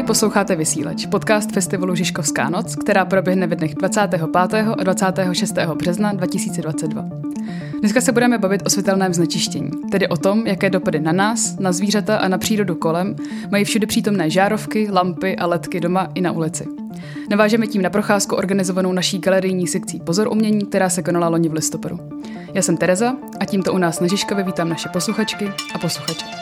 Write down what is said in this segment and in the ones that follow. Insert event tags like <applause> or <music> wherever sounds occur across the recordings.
Ahoj, posloucháte Vysílač, podcast festivalu Žižkovská noc, která proběhne ve dnech 25. a 26. března 2022. Dneska se budeme bavit o světelném znečištění, tedy o tom, jaké dopady na nás, na zvířata a na přírodu kolem mají všude přítomné žárovky, lampy a ledky doma i na ulici. Navážeme tím na procházku organizovanou naší galerijní sekcí Pozor umění, která se konala loni v listopadu. Já jsem Tereza a tímto u nás na Žižkově vítám naše posluchačky a posluchače.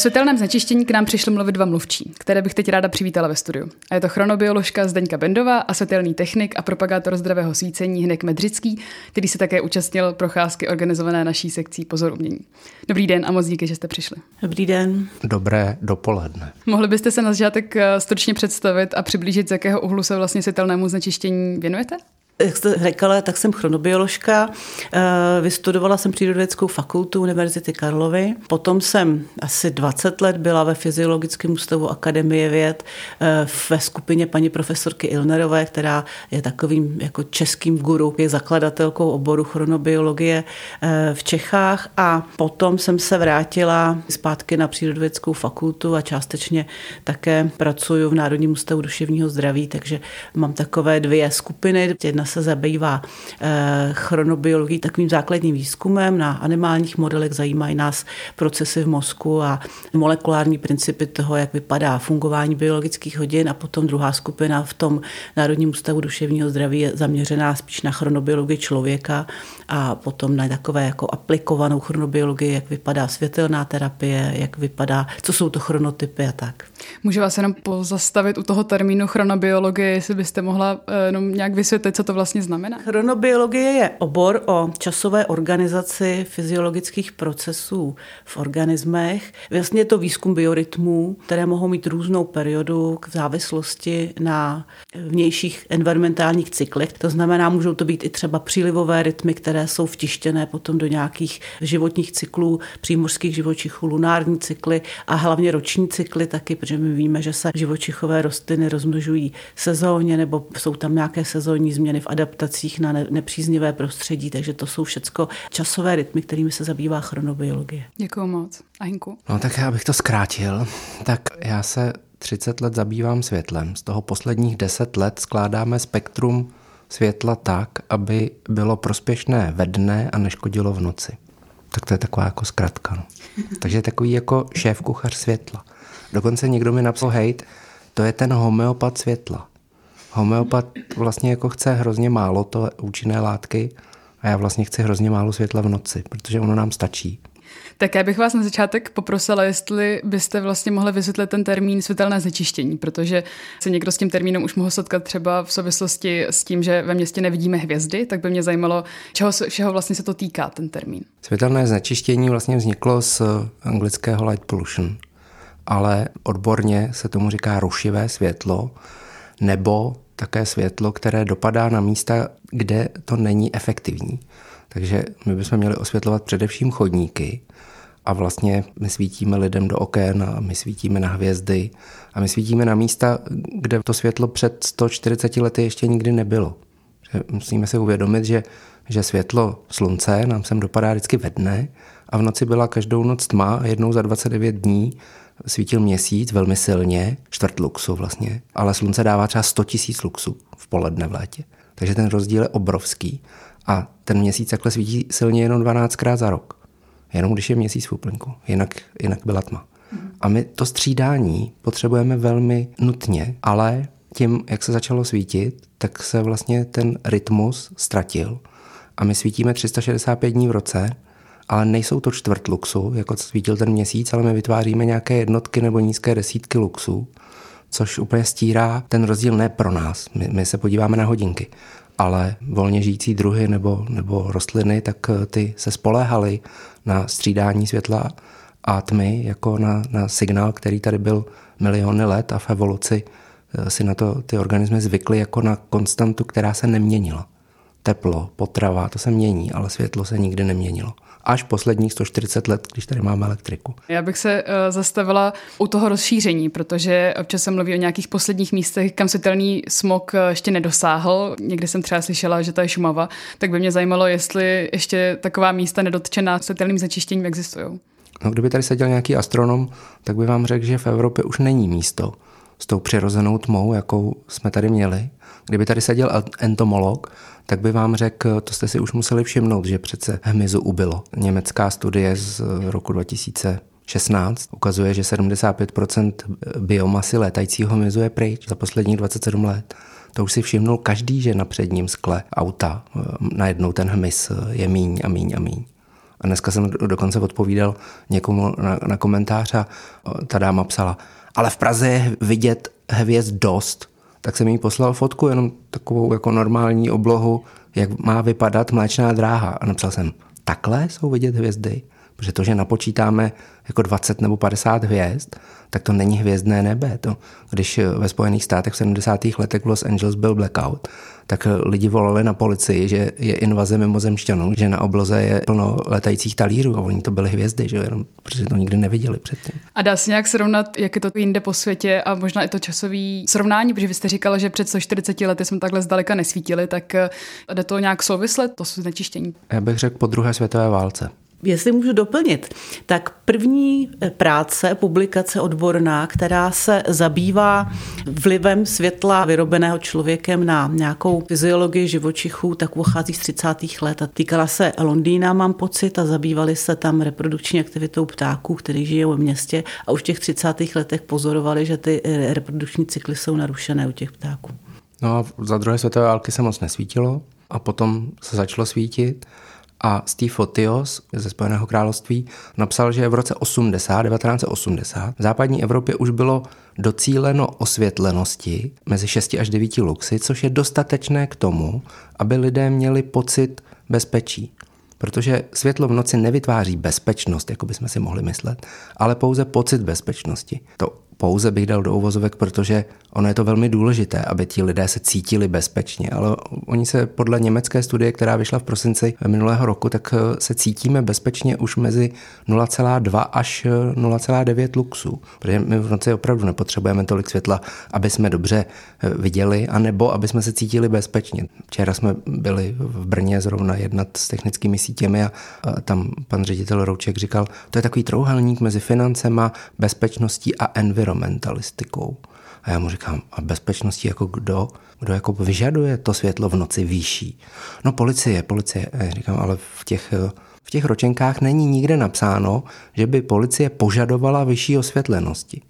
Světelném znečištění k nám přišli mluvit dva mluvčí, které bych teď ráda přivítala ve studiu. A je to chronobioložka Zdeňka Bendová a světelný technik a propagátor zdravého svícení Hnek Medřický, který se také účastnil procházky organizované naší sekcí Pozor umění. Dobrý den a moc díky, že jste přišli. Dobrý den. Dobré dopoledne. Mohli byste se na začátek eh, stručně představit a přiblížit, z jakého úhlu se vlastně světelnému znečištění věnujete? Jak jste řekla, tak jsem chronobioložka. Eh, vystudovala jsem přírodovědeckou fakultu Univerzity Karlovy. Potom jsem asi 20 let byla ve Fyziologickém ústavu Akademie věd eh, ve skupině paní profesorky Ilnerové, která je takovým jako českým guru, je zakladatelkou oboru chronobiologie eh, v Čechách a potom jsem se vrátila zpátky na přírodovědeckou fakultu a částečně také pracuji v Národním ústavu duševního zdraví, takže mám takové dvě skupiny. Jedna se zabývá eh, chronobiologií, takovým základním výzkumem. Na animálních modelech zajímají nás procesy v mozku a molekulární principy toho, jak vypadá fungování biologických hodin a potom druhá skupina v tom Národním ústavu duševního zdraví je zaměřená spíš na chronobiologii člověka a potom na takové jako aplikovanou chronobiologii, jak vypadá světelná terapie, jak vypadá, co jsou to chronotypy a tak. Můžu vás jenom pozastavit u toho termínu chronobiologie, jestli byste mohla eh, jenom nějak vysvětlit, co to vlastně znamená? Chronobiologie je obor o časové organizaci fyziologických procesů v organismech. Vlastně je to výzkum biorytmů, které mohou mít různou periodu k závislosti na vnějších environmentálních cyklech. To znamená, můžou to být i třeba přílivové rytmy, které jsou vtištěné potom do nějakých životních cyklů, přímořských živočichů, lunární cykly a hlavně roční cykly taky, protože my víme, že se živočichové rostliny rozmnožují sezónně nebo jsou tam nějaké sezónní změny v adaptacích na nepříznivé prostředí, takže to jsou všecko časové rytmy, kterými se zabývá chronobiologie. Děkuji moc. A Hinku? No tak já bych to zkrátil. Tak já se 30 let zabývám světlem. Z toho posledních 10 let skládáme spektrum světla tak, aby bylo prospěšné ve dne a neškodilo v noci. Tak to je taková jako zkratka. No. Takže takový jako šéf kuchař světla. Dokonce někdo mi napsal, hej, to je ten homeopat světla. Homeopat vlastně jako chce hrozně málo to účinné látky a já vlastně chci hrozně málo světla v noci, protože ono nám stačí. Tak já bych vás na začátek poprosila, jestli byste vlastně mohli vysvětlit ten termín světelné znečištění, protože se někdo s tím termínem už mohl setkat třeba v souvislosti s tím, že ve městě nevidíme hvězdy, tak by mě zajímalo, čeho všeho vlastně se to týká, ten termín. Světelné znečištění vlastně vzniklo z anglického light pollution, ale odborně se tomu říká rušivé světlo, nebo také světlo, které dopadá na místa, kde to není efektivní. Takže my bychom měli osvětlovat především chodníky a vlastně my svítíme lidem do oken a my svítíme na hvězdy a my svítíme na místa, kde to světlo před 140 lety ještě nikdy nebylo. Musíme si uvědomit, že, že světlo slunce nám sem dopadá vždycky ve dne a v noci byla každou noc tma a jednou za 29 dní svítil měsíc velmi silně, čtvrt luxu vlastně, ale slunce dává třeba 100 tisíc luxu v poledne v létě. Takže ten rozdíl je obrovský a ten měsíc takhle svítí silně jenom 12krát za rok. Jenom když je měsíc v úplňku, jinak, jinak byla tma. A my to střídání potřebujeme velmi nutně, ale tím, jak se začalo svítit, tak se vlastně ten rytmus ztratil. A my svítíme 365 dní v roce ale nejsou to čtvrt luxu, jako svítil ten měsíc, ale my vytváříme nějaké jednotky nebo nízké desítky luxu, což úplně stírá ten rozdíl ne pro nás. My, my se podíváme na hodinky, ale volně žijící druhy nebo, nebo rostliny, tak eh, ty se spoléhaly na střídání světla a tmy jako na, na signál, který tady byl miliony let a v evoluci eh, si na to ty organismy zvykly jako na konstantu, která se neměnila. teplo, potrava, to se mění, ale světlo se nikdy neměnilo až posledních 140 let, když tady máme elektriku. Já bych se uh, zastavila u toho rozšíření, protože občas se mluví o nějakých posledních místech, kam světelný smog eh, ještě nedosáhl. Někdy jsem třeba slyšela, že to je Šumava, tak by mě zajímalo, jestli ještě taková místa nedotčená světelným znečištěním existují. No, kdyby tady seděl nějaký astronom, tak by vám řekl, že v Evropě už není místo s tou přirozenou tmou, jakou jsme tady měli. Kdyby tady seděl entomolog, tak by vám řekl, to jste si už museli všimnout, že přece hmyzu ubylo. Německá studie z roku 2016 ukazuje, že 75% biomasy létajícího hmyzu je pryč za posledních 27 let. To už si všimnul každý, že na předním skle auta najednou ten hmyz je míň a míň a míň. A dneska jsem dokonce odpovídal někomu na, na komentář a ta dáma psala, ale v Praze je vidět hvězd dost, tak jsem jí poslal fotku, jenom takovou jako normální oblohu, jak má vypadat mléčná dráha. A napsal jsem, takhle jsou vidět hvězdy? Protože to, že napočítáme jako 20 nebo 50 hvězd, tak to není hvězdné nebe. To, když ve Spojených státech v 70. letech v Los Angeles byl blackout, tak lidi volali na policii, že je invaze mimozemšťanů, že na obloze je plno letajících talířů a oni to byly hvězdy, že jenom, protože to nikdy neviděli předtím. A dá se nějak srovnat, jak je to jinde po světě a možná i to časové srovnání, protože vy jste říkala, že před 140 lety jsme takhle zdaleka nesvítili, tak eh, jde to nějak souvislet, to znečištění? Já bych řekl po druhé světové válce. Jestli můžu doplnit, tak první práce, publikace odborná, která se zabývá vlivem světla vyrobeného člověkem na nějakou fyziologii živočichů, tak pochází z 30. let a týkala se Londýna, mám pocit, a zabývali se tam reprodukční aktivitou ptáků, kteří žijou v městě a už v těch 30. letech pozorovali, že ty reprodukční cykly jsou narušené u těch ptáků. No a za druhé světové války se moc nesvítilo a potom se začalo svítit a Steve Fotios ze Spojeného království napsal, že v roce 80, 1980 v západní Evropě už bylo docíleno osvětlenosti mezi 6 až 9 luxy, což je dostatečné k tomu, aby lidé měli pocit bezpečí. Protože světlo v noci nevytváří bezpečnost, jako bychom si mohli myslet, ale pouze pocit bezpečnosti. To pouze bych dal do uvozovek, protože ono je to velmi důležité, aby ti lidé se cítili bezpečně, ale oni se podle německé studie, která vyšla v prosinci minulého roku, tak eh, se cítíme bezpečně už mezi 0,2 až 0,9 eh, luxů, protože my v noci opravdu nepotřebujeme tolik světla, aby jsme dobře eh, viděli, anebo aby jsme se cítili bezpečně. Včera jsme byli v Brně zrovna jednat s technickými sítěmi a tam pan ředitel Rouček říkal, to je takový trouhelník mezi financema, bezpečností a environmentem environmentalistikou. A já mu říkám, a bezpečností jako kdo? Kdo jako vyžaduje to světlo v noci vyšší? No policie, policie. A já říkám, ale v těch, v těch ročenkách není nikde napsáno, že by policie požadovala vyšší osvětlenosti.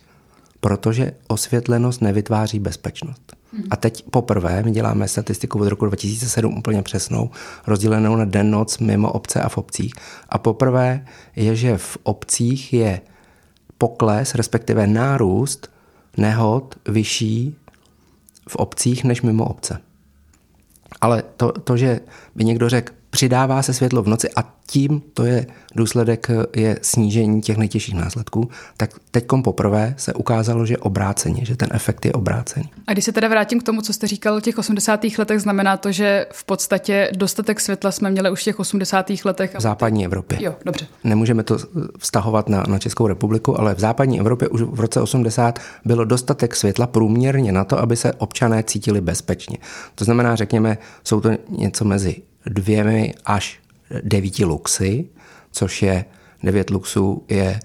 Protože osvětlenost nevytváří bezpečnost. A teď poprvé my děláme statistiku od roku 2007 úplně přesnou, rozdělenou na den, noc, mimo obce a v obcích. A poprvé je, že v obcích je pokles, respektive nárůst nehod vyšší v obcích než mimo obce. Ale to, to že by někdo řekl, přidává se světlo v noci a tím to je důsledek je snížení těch nejtěžších následků, tak teď poprvé se ukázalo, že obráceně, že ten efekt je obrácený. A když se teda vrátím k tomu, co jste říkal o těch 80. letech, znamená to, že v podstatě dostatek světla jsme měli už v těch 80. letech? V západní Evropě. Jo, dobře. Nemůžeme to vztahovat na, na Českou republiku, ale v západní Evropě už v roce 80 bylo dostatek světla průměrně na to, aby se občané cítili bezpečně. To znamená, řekněme, jsou to něco mezi dvěmi až devíti luxy, což je 9 luxů je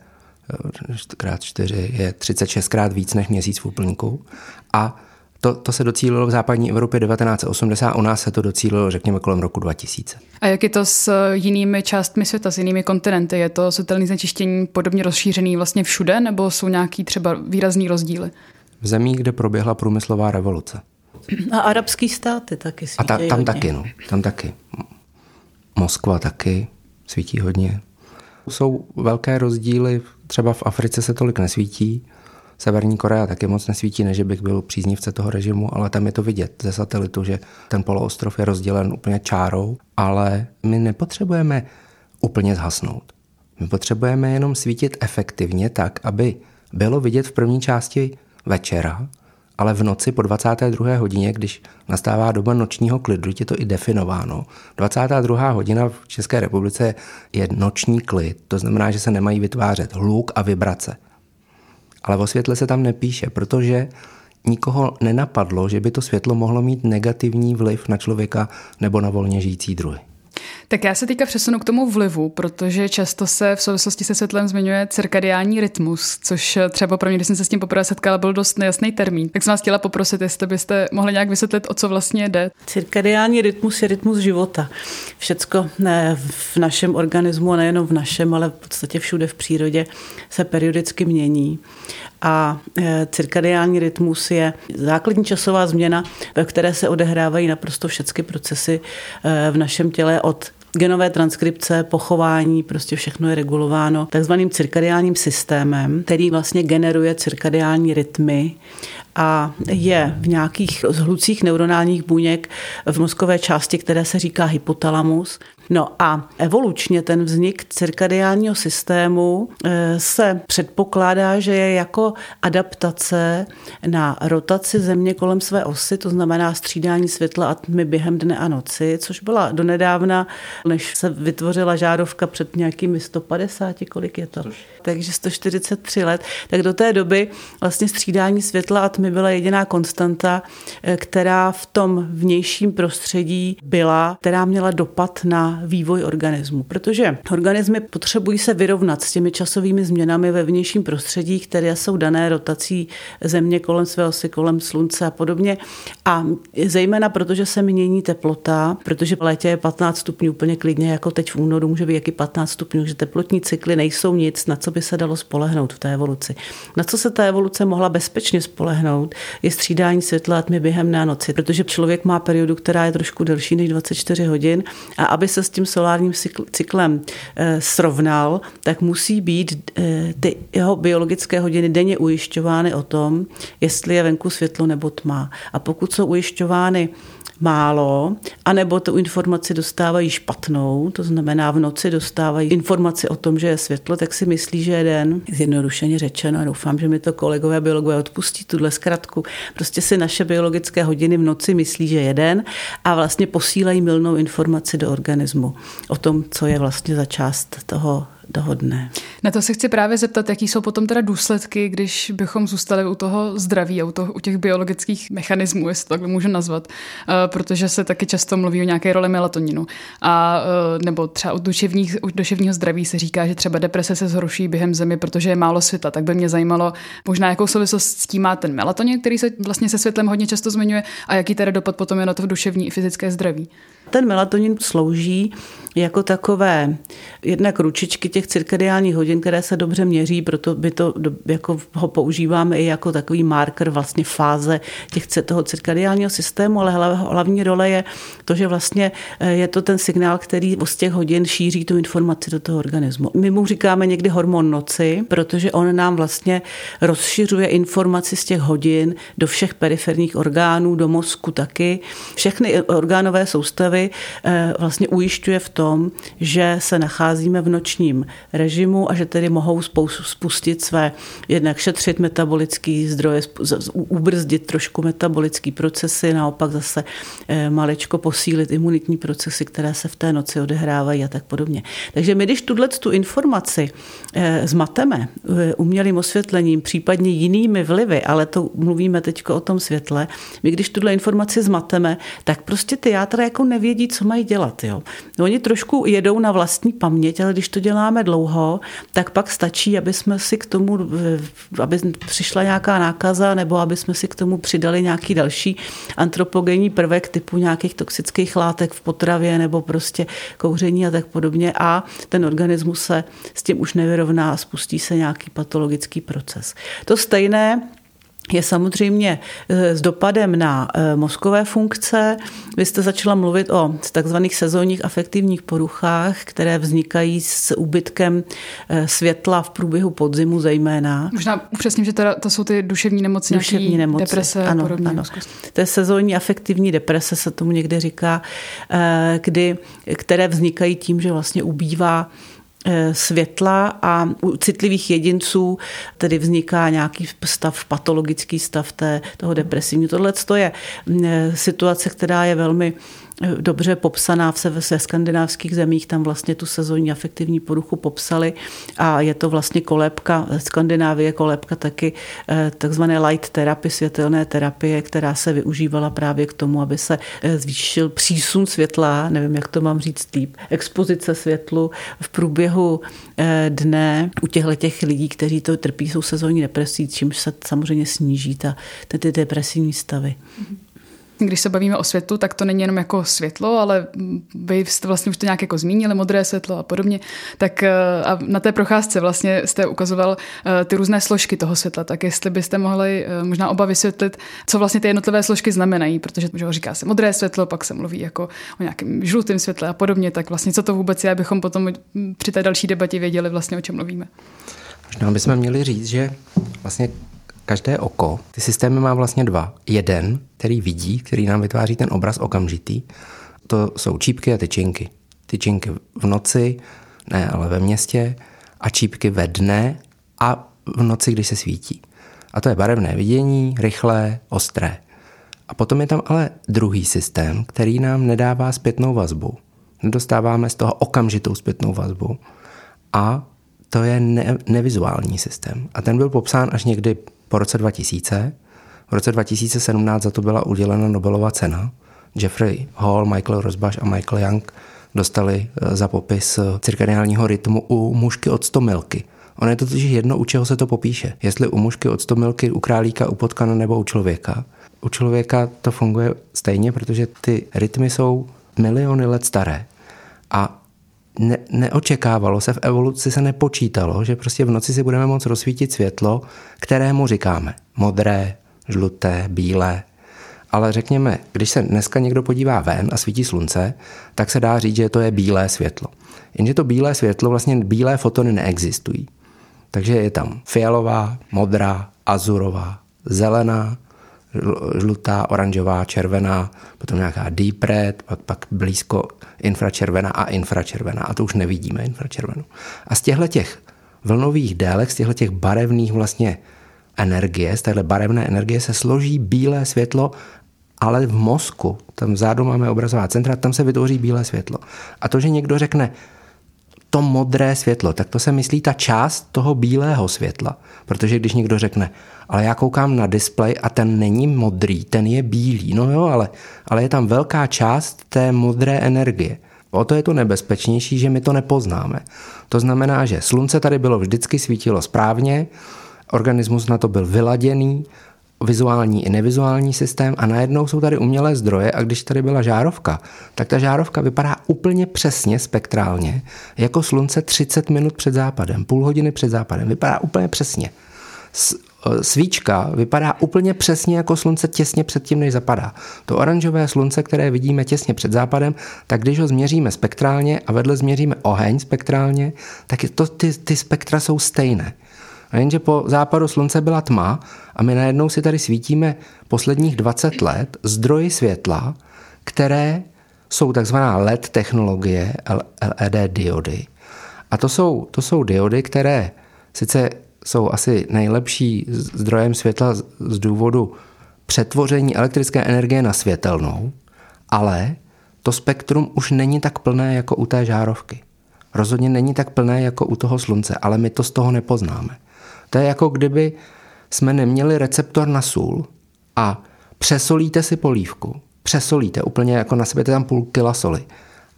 eh, krát 4 je 36 krát víc než měsíc v úplníku. A to, to se docílilo v západní Evropě 1980, u nás se to docílilo, řekněme, kolem roku 2000. A jak je to s jinými částmi světa, s jinými kontinenty? Je to světelné znečištění podobně rozšířený vlastně všude, nebo jsou nějaký třeba výrazný rozdíly? V zemích, kde proběhla průmyslová revoluce. A arabský státy taky svítí A ta, tam hodně. taky, no. Tam taky. Moskva taky svítí hodně. Jsou velké rozdíly, třeba v Africe se tolik nesvítí, Severní Korea taky moc nesvítí, než bych byl příznivce toho režimu, ale tam je to vidět ze satelitu, že ten poloostrov je rozdělen úplně čárou, ale my nepotřebujeme úplně zhasnout. My potřebujeme jenom svítit efektivně tak, aby bylo vidět v první části večera ale v noci po 22. hodině, když nastává doba nočního klidu, je to i definováno. 22. hodina v České republice je noční klid, to znamená, že se nemají vytvářet hluk a vibrace. Ale o světle se tam nepíše, protože nikoho nenapadlo, že by to světlo mohlo mít negativní vliv na člověka nebo na volně žijící druhy. Tak já se teďka přesunu k tomu vlivu, protože často se v souvislosti se světlem zmiňuje cirkadiální rytmus, což třeba pro mě, když jsem se s tím poprvé setkala, byl dost nejasný termín. Tak jsem vás chtěla poprosit, jestli byste mohli nějak vysvětlit, o co vlastně jde. Cirkadiální rytmus je rytmus života. Všecko ne, v našem organismu, a nejenom v našem, ale v podstatě všude v přírodě se periodicky mění a e, cirkadiální rytmus je základní časová změna, ve které se odehrávají naprosto všechny procesy e, v našem těle od genové transkripce, pochování, prostě všechno je regulováno takzvaným cirkadiálním systémem, který vlastně generuje cirkadiální rytmy a je v nějakých zhlucích neuronálních buněk v mozkové části, které se říká hypotalamus. No a evolučně ten vznik cirkadiálního systému eh, se předpokládá, že je jako adaptace na rotaci Země kolem své osy, to znamená střídání světla a tmy během dne a noci, což byla donedávna, než se vytvořila žárovka před nějakými 150, kolik je to? Takže 143 let. Tak do té doby vlastně střídání světla a tmy byla jediná konstanta, eh, která v tom vnějším prostředí byla, která měla dopad na vývoj organismu, protože organismy potřebují se vyrovnat s těmi časovými změnami ve vnějším prostředí, které jsou dané rotací země kolem své osy, kolem slunce a podobně. A zejména protože se mění teplota, protože v létě je 15 stupňů úplně klidně, jako teď v únoru může být jaký 15 stupňů, že teplotní cykly nejsou nic, na co by se dalo spolehnout v té evoluci. Na co se ta evoluce mohla bezpečně spolehnout, je střídání světla a tmy během noci, protože člověk má periodu, která je trošku delší než 24 hodin a aby se s tím solárním cyklem eh, srovnal, tak musí být eh, ty jeho biologické hodiny denně ujišťovány o tom, jestli je venku světlo nebo tma. A pokud jsou ujišťovány málo, anebo tu informaci dostávají špatnou, to znamená v noci dostávají informaci o tom, že je světlo, tak si myslí, že je den. Zjednodušeně řečeno, a doufám, že mi to kolegové biologové odpustí tuhle zkratku. Prostě si naše biologické hodiny v noci myslí, že je den a vlastně posílají milnou informaci do organismu o tom, co je vlastně za část toho dohodne. Na to se chci právě zeptat, jaký jsou potom teda důsledky, když bychom zůstali u toho zdraví a u, toho, u těch biologických mechanismů, jestli to takhle můžu nazvat, uh, protože se taky často mluví o nějaké roli melatoninu. A uh, nebo třeba u, duševních, u duševního zdraví se říká, že třeba deprese se zhorší během zimy, protože je málo světla. Tak by mě zajímalo, možná jakou souvislost s tím má ten melatonin, který se vlastně se světlem hodně často zmiňuje, a jaký teda dopad potom je na to duševní i fyzické zdraví. Ten melatonin slouží jako takové jednak ručičky těch cirkadiálních hodin, které se dobře měří, proto by to, jako ho používáme i jako takový marker vlastně fáze těch, toho cirkadiálního systému, ale hlavní role je to, že vlastně eh, je to ten signál, který z těch hodin šíří tu informaci do toho organismu. My mu říkáme někdy hormon noci, protože on nám vlastně rozšiřuje informaci z těch hodin do všech periferních orgánů, do mozku taky. Všechny orgánové soustavy eh, vlastně ujišťuje v tom, že se nacházíme v nočním režimu a že tedy mohou spustit své, jednak šetřit metabolický zdroje, ubrzdit trošku metabolický procesy, naopak zase eh, malečko posílit imunitní procesy, které se v té noci odehrávají a tak podobně. Takže my, když tuhle tu informaci eh, zmateme umělým osvětlením, případně jinými vlivy, ale to mluvíme teď o tom světle, my když tuhle informaci zmateme, tak prostě ty játra jako nevědí, co mají dělat. Jo. No, oni trošku jedou na vlastní paměť, ale když to děláme dlouho, tak pak stačí, aby jsme si k tomu, aby přišla nějaká nákaza nebo aby jsme si k tomu přidali nějaký další antropogenní prvek typu nějakých toxických látek v potravě nebo prostě kouření a tak podobně a ten organismus se s tím už nevyrovná a spustí se nějaký patologický proces. To stejné je samozřejmě eh, s dopadem na eh, mozkové funkce. Vy jste začala mluvit o takzvaných sezónních afektivních poruchách, které vznikají s úbytkem eh, světla v průběhu podzimu zejména. Možná upřesním, že teda to jsou ty duševní nemoci, duševní nemoci. deprese ano, a podobně. Ano. To je sezónní afektivní deprese, se tomu někde říká, kdy, které vznikají tím, že vlastně ubývá světla a u citlivých jedinců tedy vzniká nějaký stav, patologický stav té, toho depresivního. Tohle je situace, která je velmi dobře popsaná v se, skandinávských zemích, tam vlastně tu sezónní afektivní poruchu popsali a je to vlastně kolébka, Skandinávie kolébka taky eh, takzvané light therapy, světelné terapie, která se využívala právě k tomu, aby se eh, zvýšil přísun světla, nevím, jak to mám říct líp, expozice světlu v průběhu eh, dne u těchto těch lidí, kteří to trpí, jsou sezónní depresí, čímž se samozřejmě sníží ta, ty, ty depresivní stavy. Mm-hmm. Když se bavíme o světlu, tak to není jenom jako světlo, ale vy jste vlastně už to nějak jako zmínili, modré světlo a podobně. Tak eh, a na té procházce vlastně jste ukazoval eh, ty různé složky toho světla, tak jestli byste mohli eh, možná oba vysvětlit, co vlastně ty jednotlivé složky znamenají, protože že říká se modré světlo, pak se mluví jako o nějakém žlutém světle a podobně, tak vlastně co to vůbec je, abychom potom při té další debatě věděli vlastně, o čem mluvíme. Možná bychom měli říct, že vlastně každé oko, ty systémy má vlastně dva. Jeden, který vidí, který nám vytváří ten obraz okamžitý, to jsou čípky a tyčinky. Tyčinky v noci, ne, ale ve městě, a čípky ve dne a v noci, když se svítí. A to je barevné vidění, rychlé, ostré. A potom je tam ale druhý systém, který nám nedává zpětnou vazbu. Nedostáváme z toho okamžitou zpětnou vazbu. A to je ne- nevizuální systém. A ten byl popsán až někdy po roce 2000. V roce 2017 za to byla udělena Nobelova cena. Jeffrey Hall, Michael Rosbach a Michael Young dostali eh, za popis eh, cirkadiálního rytmu u mužky od 100 milky. Ono je to totiž jedno, u čeho se to popíše. Jestli u mužky od 100 milky, u králíka, u potkana nebo u člověka. U člověka to funguje stejně, protože ty rytmy jsou miliony let staré. A ne, neočekávalo se, v evoluci se nepočítalo, že prostě v noci si budeme moct rozsvítit světlo, kterému říkáme modré, žluté, bílé. Ale řekněme, když se dneska někdo podívá ven a svítí slunce, tak se dá říct, že to je bílé světlo. Jenže to bílé světlo, vlastně bílé fotony neexistují. Takže je tam fialová, modrá, azurová, zelená, žlutá, oranžová, červená, potom nějaká deep red, pak, pak blízko infračervená a infračervená. A to už nevidíme infračervenou. A z těchto těch vlnových délek, z těchto těch barevných vlastně energie, z téhle barevné energie se složí bílé světlo, ale v mozku, tam vzadu máme obrazová centra, tam se vytvoří bílé světlo. A to, že někdo řekne, to modré světlo, tak to se myslí ta část toho bílého světla. Protože když někdo řekne, ale já koukám na displej a ten není modrý, ten je bílý. No jo, ale, ale je tam velká část té modré energie. O to je to nebezpečnější, že my to nepoznáme. To znamená, že slunce tady bylo vždycky svítilo správně, organismus na to byl vyladěný, vizuální i nevizuální systém a najednou jsou tady umělé zdroje a když tady byla žárovka, tak ta žárovka vypadá úplně přesně spektrálně, jako slunce 30 minut před západem, půl hodiny před západem, vypadá úplně přesně. E, svíčka vypadá úplně přesně jako slunce těsně před tím, než zapadá. To oranžové slunce, které vidíme těsně před západem, tak když ho změříme spektrálně a vedle změříme oheň spektrálně, tak to, ty, ty spektra jsou stejné. A jenže po západu slunce byla tma a my najednou si tady svítíme posledních 20 let zdroji světla, které jsou takzvaná LED technologie, LED diody. A to jsou, to jsou diody, které sice jsou asi nejlepší zdrojem světla z důvodu přetvoření elektrické energie na světelnou, ale to spektrum už není tak plné jako u té žárovky. Rozhodně není tak plné jako u toho slunce, ale my to z toho nepoznáme. To je jako kdyby jsme neměli receptor na sůl a přesolíte si polívku. Přesolíte úplně jako na sebe tam půl kila soli.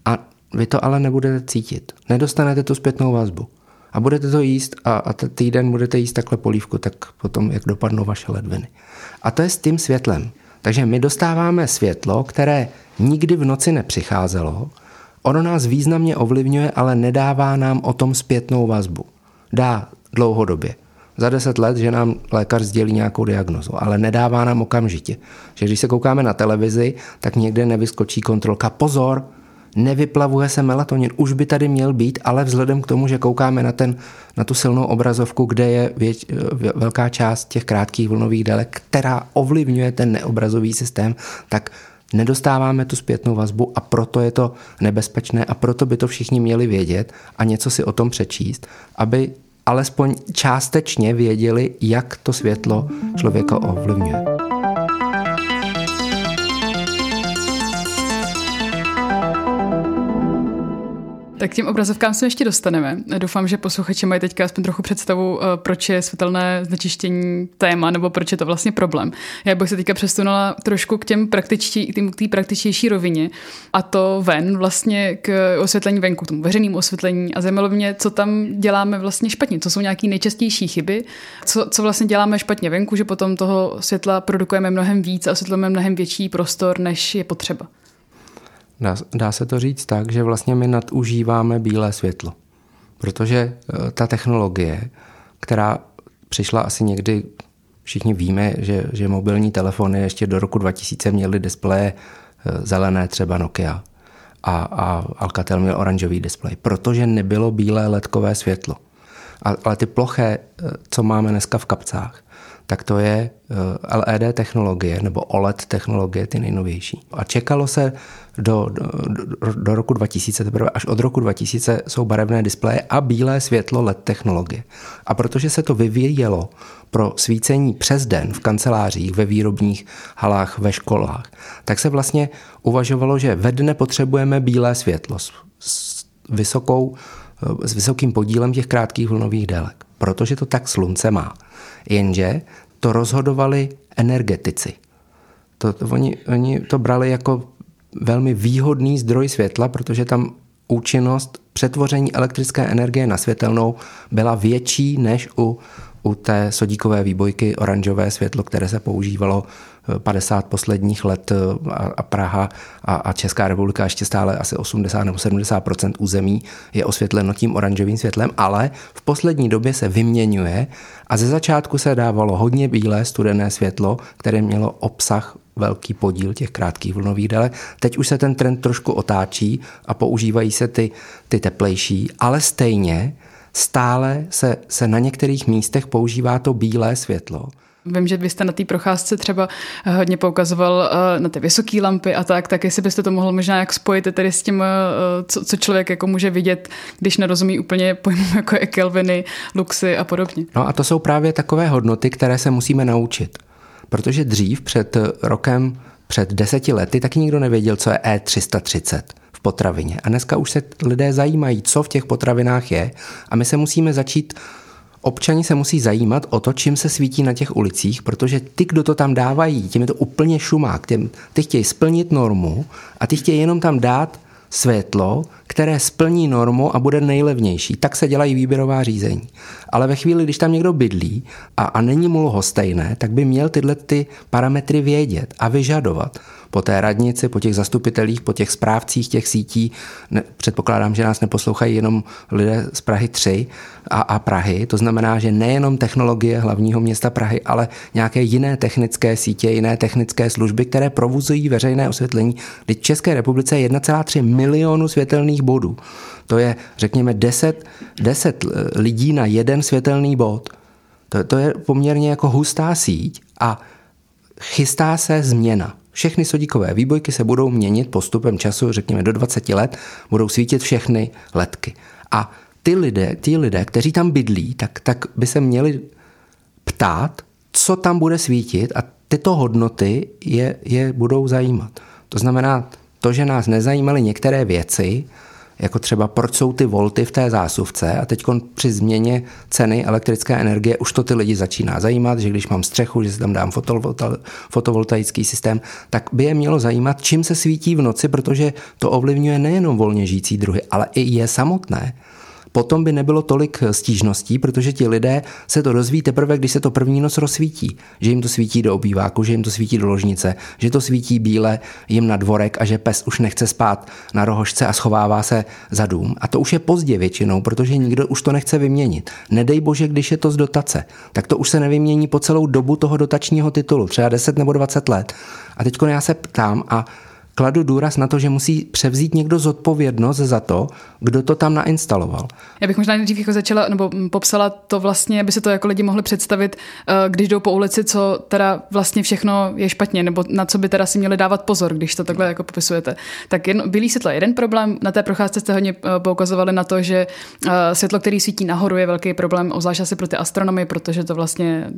A vy to ale nebudete cítit. Nedostanete tu zpětnou vazbu. A budete to jíst a, a týden budete jíst takhle polívku, tak potom jak dopadnou vaše ledviny. A to je s tím světlem. Takže my dostáváme světlo, které nikdy v noci nepřicházelo, ono nás významně ovlivňuje, ale nedává nám o tom zpětnou vazbu. Dá dlouhodobě za deset let, že nám lékař sdělí nějakou diagnozu, ale nedává nám okamžitě. Že když se koukáme na televizi, tak někde nevyskočí kontrolka. Pozor, nevyplavuje se melatonin, už by tady měl být, ale vzhledem k tomu, že koukáme na, ten, na tu silnou obrazovku, kde je věč, velká část těch krátkých vlnových délek, která ovlivňuje ten neobrazový systém, tak nedostáváme tu zpětnou vazbu a proto je to nebezpečné a proto by to všichni měli vědět a něco si o tom přečíst, aby alespoň částečně věděli, jak to světlo člověka ovlivňuje. Tak těm obrazovkám se ještě dostaneme. Doufám, že posluchači mají teďka aspoň trochu představu, eh, proč je světelné znečištění téma, nebo proč je to vlastně problém. Já bych se teďka přesunula trošku k těm praktičtí, k té praktičtější rovině, a to ven, vlastně k osvětlení venku, k tomu veřejnému osvětlení. A zajímalo mě, co tam děláme vlastně špatně, co jsou nějaké nejčastější chyby, co, co vlastně děláme špatně venku, že potom toho světla produkujeme mnohem víc a osvětlujeme mnohem větší prostor, než je potřeba. Dá, dá se to říct tak, že vlastně my nadužíváme bílé světlo. Protože eh, ta technologie, která přišla asi někdy, všichni víme, že, že mobilní telefony ještě do roku 2000 měly displeje eh, zelené, třeba Nokia. A, a Alcatel měl oranžový displej, protože nebylo bílé ledkové světlo. A, ale ty ploché, eh, co máme dneska v kapcách, tak to je LED technologie nebo OLED technologie, ty nejnovější. A čekalo se do, do, do roku 2000, teprve až od roku 2000 jsou barevné displeje a bílé světlo LED technologie. A protože se to vyvíjelo pro svícení přes den v kancelářích, ve výrobních halách, ve školách, tak se vlastně uvažovalo, že ve dne potřebujeme bílé světlo s, s, vysokou, s vysokým podílem těch krátkých vlnových délek, protože to tak slunce má. Jenže to rozhodovali energetici. To, to, oni, oni to brali jako velmi výhodný zdroj světla, protože tam účinnost přetvoření elektrické energie na světelnou byla větší než u, u té sodíkové výbojky oranžové světlo, které se používalo 50 eh, posledních let eh, a, Praha a, a Česká republika ještě stále asi 80 nebo 70 území je osvětleno tím oranžovým světlem, ale v poslední době se vyměňuje a ze začátku se dávalo hodně bílé studené světlo, které mělo obsah velký podíl těch krátkých vlnových délek. Teď už se ten trend trošku otáčí a používají se ty, ty teplejší, ale stejně stále se, se na některých místech používá to bílé světlo. Vím, že vy jste na té procházce třeba eh, hodně poukazoval eh, na ty vysoké lampy a tak, tak jestli byste to mohl možná jak spojit tedy s tím, eh, co, co člověk jako může vidět, když nerozumí úplně pojmům jako je Kelviny, luxy a podobně. No a to jsou právě takové hodnoty, které se musíme naučit. Protože dřív, před rokem, před deseti lety, taky nikdo nevěděl, co je E330 v potravině. A dneska už se lidé zajímají, co v těch potravinách je a my se musíme začít Občani se musí zajímat o to, čím se svítí na těch ulicích, protože ty, kdo to tam dávají, tím je to úplně šumák. Ty chtějí splnit normu a ty chtějí jenom tam dát světlo, které splní normu a bude nejlevnější. Tak se dělají výběrová řízení. Ale ve chvíli, když tam někdo bydlí a, a není mu lhostejné, tak by měl tyhle ty parametry vědět a vyžadovat po té radnici, po těch zastupitelích, po těch správcích těch sítí. Ne, předpokládám, že nás neposlouchají jenom lidé z Prahy 3 a, a Prahy. To znamená, že nejenom technologie hlavního města Prahy, ale nějaké jiné technické sítě, jiné technické služby, které provozují veřejné osvětlení. Teď v České republice je 1,3 milionu světelných bodů. To je, řekněme, 10, 10 lidí na jeden světelný bod. To, to je poměrně jako hustá síť a chystá se změna. Všechny sodíkové výbojky se budou měnit postupem času, řekněme do 20 let, budou svítit všechny letky. A ty lidé, ty lidé, kteří tam bydlí, tak, tak by se měli ptát, co tam bude svítit a tyto hodnoty je, je budou zajímat. To znamená, to, že nás nezajímaly některé věci, jako třeba proč jsou ty volty v té zásuvce a teď při změně ceny elektrické energie už to ty lidi začíná zajímat, že když mám střechu, že si tam dám fotovoltaický systém, tak by je mělo zajímat, čím se svítí v noci, protože to ovlivňuje nejenom volně žijící druhy, ale i je samotné potom by nebylo tolik stížností, protože ti lidé se to dozví teprve, když se to první noc rozsvítí. Že jim to svítí do obýváku, že jim to svítí do ložnice, že to svítí bíle jim na dvorek a že pes už nechce spát na rohožce a schovává se za dům. A to už je pozdě většinou, protože nikdo už to nechce vyměnit. Nedej bože, když je to z dotace, tak to už se nevymění po celou dobu toho dotačního titulu, třeba 10 nebo 20 let. A teď já se ptám a kladu důraz na to, že musí převzít někdo zodpovědnost za to, kdo to tam nainstaloval. Já bych možná nejdřív jako začala, nebo popsala to vlastně, aby se to jako lidi mohli představit, eh, když jdou po ulici, co teda vlastně všechno je špatně, nebo na co by teda si měli dávat pozor, když to takhle jako popisujete. Tak jen, bílý světlo je jeden problém, na té procházce jste hodně eh, poukazovali na to, že eh, světlo, který svítí nahoru, je velký problém, obzvlášť asi pro ty astronomy, protože to vlastně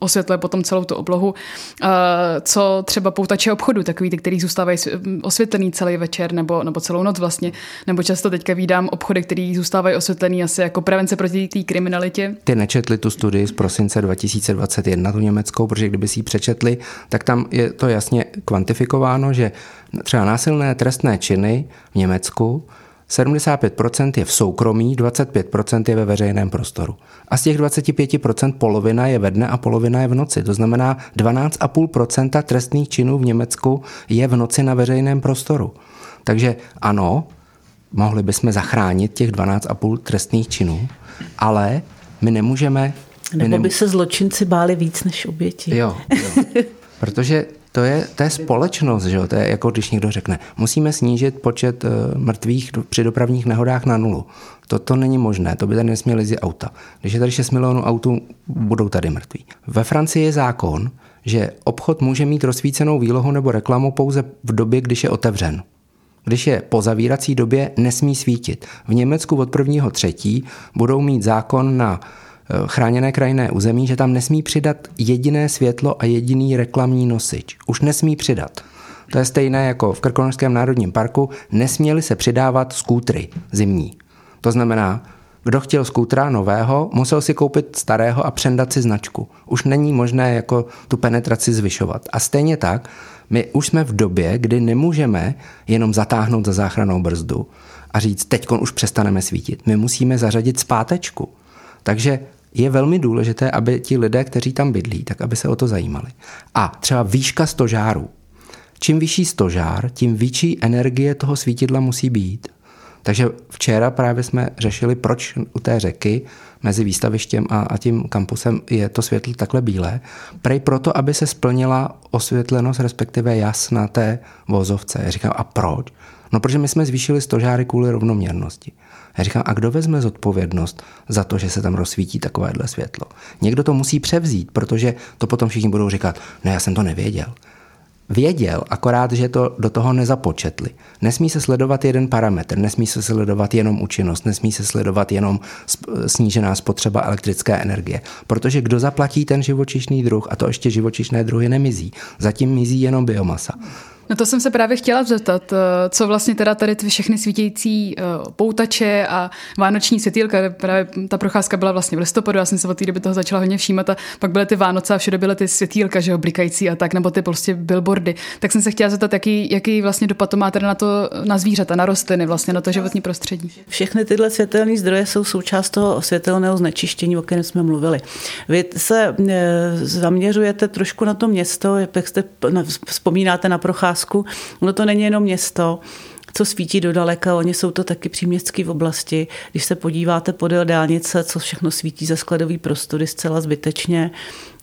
osvětluje potom celou tu oblohu. Co třeba poutače obchodu, takový ty, který zůstávají osvětlený celý večer nebo, nebo celou noc vlastně, nebo často teďka vídám obchody, které zůstávají osvětlený asi jako prevence proti té kriminalitě. Ty nečetli tu studii z prosince 2021, tu německou, protože kdyby si ji přečetli, tak tam je to jasně kvantifikováno, že třeba násilné trestné činy v Německu 75% je v soukromí, 25% je ve veřejném prostoru. A z těch 25% polovina je ve dne a polovina je v noci. To znamená 12,5% trestných činů v Německu je v noci na veřejném prostoru. Takže ano, mohli bychom zachránit těch 12,5 trestných činů, ale my nemůžeme... Nebo by se zločinci báli víc než oběti. Jo, jo. <laughs> Protože to je, to je společnost, že jo? to je jako když někdo řekne, musíme snížit počet uh, mrtvých při dopravních nehodách na nulu. To, to není možné, to by tady nesměli jezdit auta. Když je tady 6 milionů autů, budou tady mrtví. Ve Francii je zákon, že obchod může mít rozsvícenou výlohu nebo reklamu pouze v době, když je otevřen. Když je po zavírací době, nesmí svítit. V Německu od prvního třetí budou mít zákon na chráněné krajinné území, že tam nesmí přidat jediné světlo a jediný reklamní nosič. Už nesmí přidat. To je stejné jako v Krkonožském národním parku, nesměly se přidávat skútry zimní. To znamená, kdo chtěl skútra nového, musel si koupit starého a přendat si značku. Už není možné jako tu penetraci zvyšovat. A stejně tak, my už jsme v době, kdy nemůžeme jenom zatáhnout za záchranou brzdu a říct, teď už přestaneme svítit. My musíme zařadit zpátečku. Takže je velmi důležité, aby ti lidé, kteří tam bydlí, tak aby se o to zajímali. A třeba výška stožáru. Čím vyšší stožár, tím větší energie toho svítidla musí být. Takže včera právě jsme řešili, proč u té řeky mezi výstavištěm a, a tím kampusem je to světlo takhle bílé. Prej proto, aby se splnila osvětlenost, respektive jas na té vozovce. Já říkám, a proč? No, protože my jsme zvýšili stožáry kvůli rovnoměrnosti. Já říkám, a kdo vezme zodpovědnost za to, že se tam rozsvítí takovéhle světlo? Někdo to musí převzít, protože to potom všichni budou říkat, ne, já jsem to nevěděl. Věděl, akorát, že to do toho nezapočetli. Nesmí se sledovat jeden parametr, nesmí se sledovat jenom účinnost, nesmí se sledovat jenom snížená spotřeba elektrické energie. Protože kdo zaplatí ten živočišný druh, a to ještě živočišné druhy nemizí, zatím mizí jenom biomasa. No to jsem se právě chtěla zeptat, eh, co vlastně teda tady ty všechny svítějící eh, poutače a vánoční světýlka, právě ta procházka byla vlastně v listopadu, já jsem se od té doby toho začala hodně všímat a pak byly ty Vánoce a všude byly ty světýlka, že jo, blikající a tak, nebo ty prostě billboardy. Tak jsem se chtěla zeptat, jaký, jaký vlastně dopad to má teda na to, na zvířata, na rostliny, vlastně na to životní prostředí. Všechny tyhle světelné zdroje jsou součást toho světelného znečištění, o kterém jsme mluvili. Vy se eh, zaměřujete trošku na to město, jak jste vzpomínáte na procházku obrázku. Ono to není jenom město, co svítí do daleka, oni jsou to taky příměstský v oblasti. Když se podíváte podél dálnice, co všechno svítí za skladový prostory zcela zbytečně,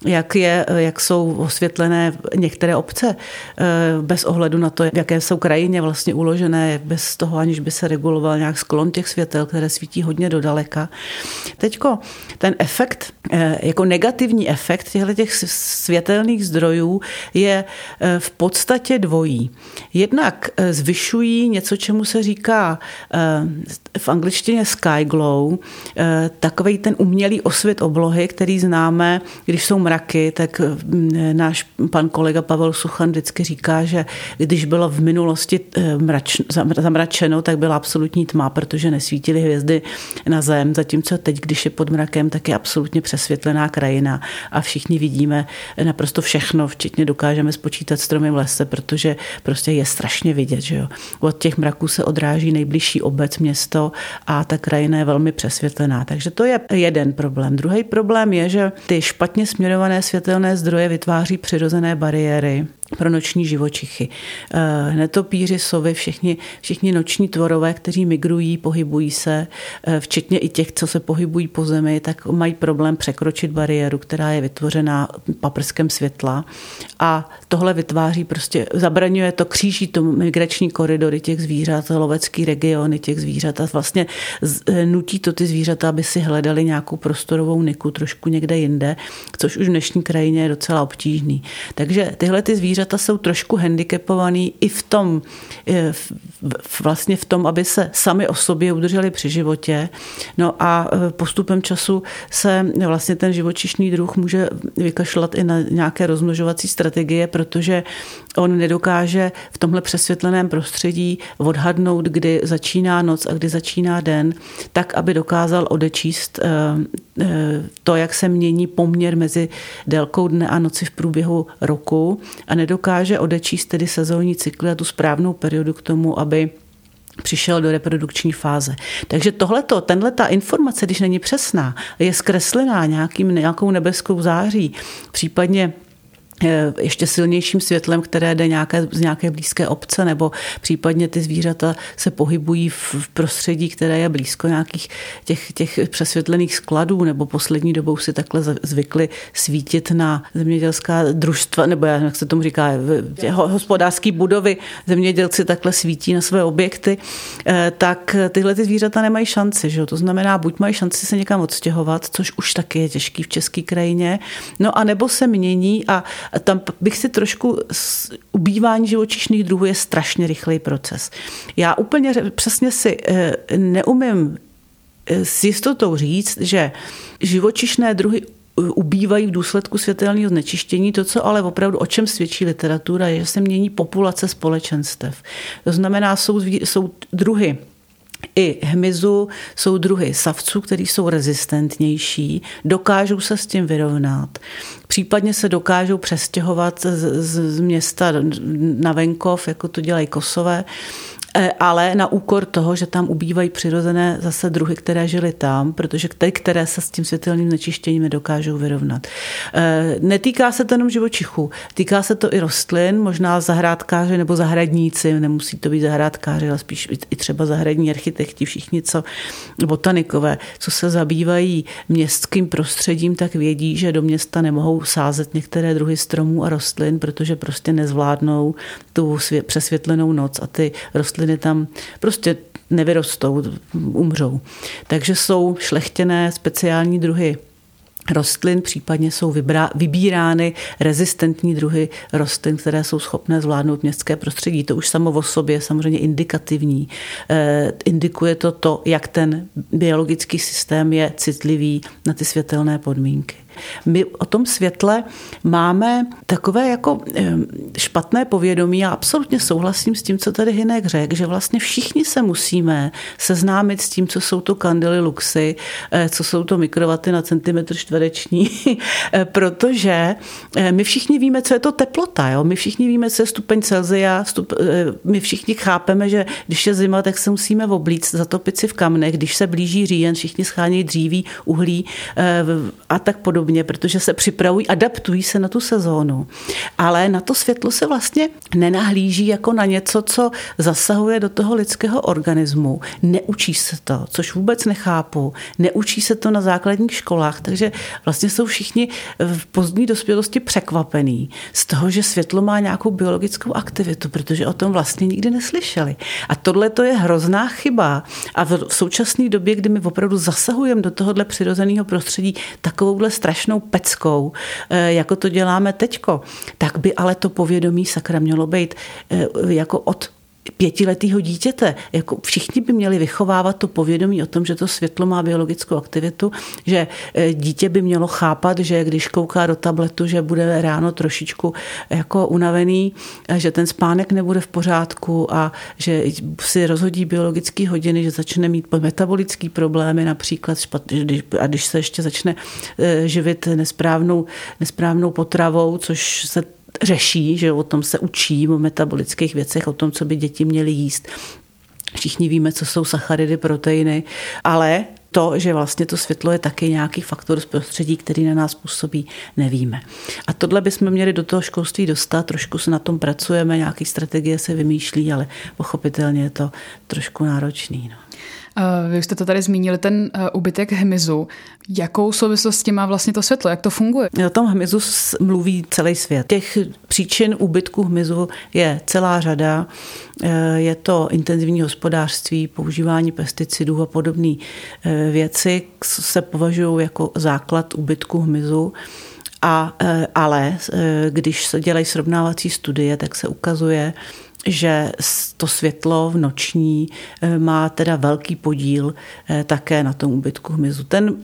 jak, je, jak jsou osvětlené některé obce, eh, bez ohledu na to, v jaké jsou krajině vlastně uložené, bez toho, aniž by se reguloval nějak sklon těch světel, které svítí hodně do daleka. Teďko ten efekt, eh, jako negativní efekt těch světelných zdrojů je eh, v podstatě dvojí. Jednak zvyšují něco, čemu se říká v angličtině sky glow, takový ten umělý osvět oblohy, který známe, když jsou mraky, tak mm, náš pan kolega Pavel Suchan vždycky říká, že když bylo v minulosti eh, mrač, zamračeno, tak byla absolutní tma, protože nesvítily hvězdy na zem, zatímco teď, když je pod mrakem, tak je absolutně přesvětlená krajina a všichni vidíme naprosto všechno, včetně dokážeme spočítat stromy v lese, protože prostě je strašně vidět, že jo. Od těch mraků se odráží nejbližší obec, město a ta krajina je velmi přesvětlená. Takže to je jeden problém. Druhý problém je, že ty špatně směrované světelné zdroje vytváří přirozené bariéry pro noční živočichy. Netopíři, sovy, všichni, všichni noční tvorové, kteří migrují, pohybují se, včetně i těch, co se pohybují po zemi, tak mají problém překročit bariéru, která je vytvořená paprskem světla. A tohle vytváří prostě, zabraňuje to, kříží to migrační koridory těch zvířat, lovecký regiony těch zvířat a vlastně nutí to ty zvířata, aby si hledali nějakou prostorovou niku trošku někde jinde, což už v dnešní krajině je docela obtížný. Takže tyhle ty zvířata jsou trošku handicapovaný i v tom, eh, vlastně v tom, aby se sami o sobě udrželi při životě. No a eh, postupem času se vlastně ten živočišný druh může vykašlat i na nějaké rozmnožovací strategie, protože on nedokáže v tomhle přesvětleném prostředí odhadnout, kdy začíná noc a kdy začíná den, tak, aby dokázal odečíst eh, to, jak se mění poměr mezi délkou dne a noci v průběhu roku a nedokáže odečíst tedy sezónní cykly a tu správnou periodu k tomu, aby přišel do reprodukční fáze. Takže tohleto, tenhle ta informace, když není přesná, je zkreslená nějakým, nějakou nebeskou září, případně ještě silnějším světlem, které jde nějaké, z nějaké blízké obce, nebo případně ty zvířata se pohybují v prostředí, které je blízko nějakých těch, těch přesvětlených skladů, nebo poslední dobou si takhle zvykli svítit na zemědělská družstva, nebo jak se tomu říká, hospodářské budovy, zemědělci takhle svítí na své objekty, eh, tak tyhle ty zvířata nemají šanci. Že? To znamená, buď mají šanci se někam odstěhovat, což už taky je těžký v české krajině, no a nebo se mění a tam bych si trošku ubývání živočišných druhů je strašně rychlý proces. Já úplně přesně si eh, neumím eh, s jistotou říct, že živočišné druhy ubývají v důsledku světelného znečištění. To, co ale opravdu, o čem svědčí literatura, je, že se mění populace společenstev. To znamená, jsou, jsou druhy i hmyzu jsou druhy savců, který jsou rezistentnější, dokážou se s tím vyrovnat. Případně se dokážou přestěhovat z, z města na venkov, jako to dělají kosové. E, ale na úkor toho, že tam ubývají přirozené zase druhy, které žily tam, protože ty, které se s tím světelným nečištěním dokážou vyrovnat. E, netýká se to jenom živočichů, týká se to i rostlin, možná zahrádkáři nebo zahradníci, nemusí to být zahrádkáři, ale spíš i třeba zahradní architekti, všichni, co botanikové, co se zabývají městským prostředím, tak vědí, že do města nemohou sázet některé druhy stromů a rostlin, protože prostě nezvládnou tu přesvětlenou noc a ty rostliny rostliny tam prostě nevyrostou, umřou. Takže jsou šlechtěné speciální druhy rostlin, případně jsou vybrá, vybírány rezistentní druhy rostlin, které jsou schopné zvládnout městské prostředí. To už samo o sobě je samozřejmě indikativní. E, indikuje to to, jak ten biologický systém je citlivý na ty světelné podmínky. My o tom světle máme takové jako špatné povědomí. Já absolutně souhlasím s tím, co tady Hinek řekl, že vlastně všichni se musíme seznámit s tím, co jsou to kandely luxy, eh, co jsou to mikrovaty na centimetr čtvereční, <laughs> eh, protože eh, my všichni víme, co je to teplota. Jo? My všichni víme, co je stupeň Celzia, stup, my všichni chápeme, že když je zima, tak se musíme oblíct, zatopit si v kamnech, když se blíží říjen, všichni schánějí dříví, uhlí a tak podobně podobně, protože se připravují, adaptují se na tu sezónu. Ale na to světlo se vlastně nenahlíží jako na něco, co zasahuje do toho lidského organismu. Neučí se to, což vůbec nechápu. Neučí se to na základních školách, takže vlastně jsou všichni v pozdní dospělosti překvapení z toho, že světlo má nějakou biologickou aktivitu, protože o tom vlastně nikdy neslyšeli. A tohle to je hrozná chyba. A v současné době, kdy my opravdu zasahujeme do tohohle přirozeného prostředí takovouhle strašnou strašnou peckou, eh, jako to děláme teďko, tak by ale to povědomí sakra mělo být eh, jako od pětiletého dítěte. Jako všichni by měli vychovávat to povědomí o tom, že to světlo má biologickou aktivitu, že eh, dítě by mělo chápat, že když kouká do tabletu, že bude ráno trošičku jako unavený, že ten spánek nebude v pořádku a že si rozhodí biologické hodiny, že začne mít metabolické problémy například a když se ještě začne eh, živit nesprávnou, nesprávnou potravou, což se řeší, že o tom se učí, o metabolických věcech, o tom, co by děti měly jíst. Všichni víme, co jsou sacharidy, proteiny, ale to, že vlastně to světlo je taky nějaký faktor z prostředí, který na nás působí, nevíme. A tohle bychom měli do toho školství dostat, trošku se na tom pracujeme, nějaké strategie se vymýšlí, ale pochopitelně je to trošku náročný. No. Vy jste to tady zmínili, ten ubytek hmyzu. Jakou souvislost s tím má vlastně to světlo? Jak to funguje? O tom hmyzu mluví celý svět. Těch příčin úbytku hmyzu je celá řada. E, je to intenzivní hospodářství, používání pesticidů a podobné věci se považují jako základ úbytku hmyzu. A, ale když se dělají srovnávací studie, tak se ukazuje, že to světlo v noční eh, má teda velký podíl eh, také na tom úbytku hmyzu. Ten,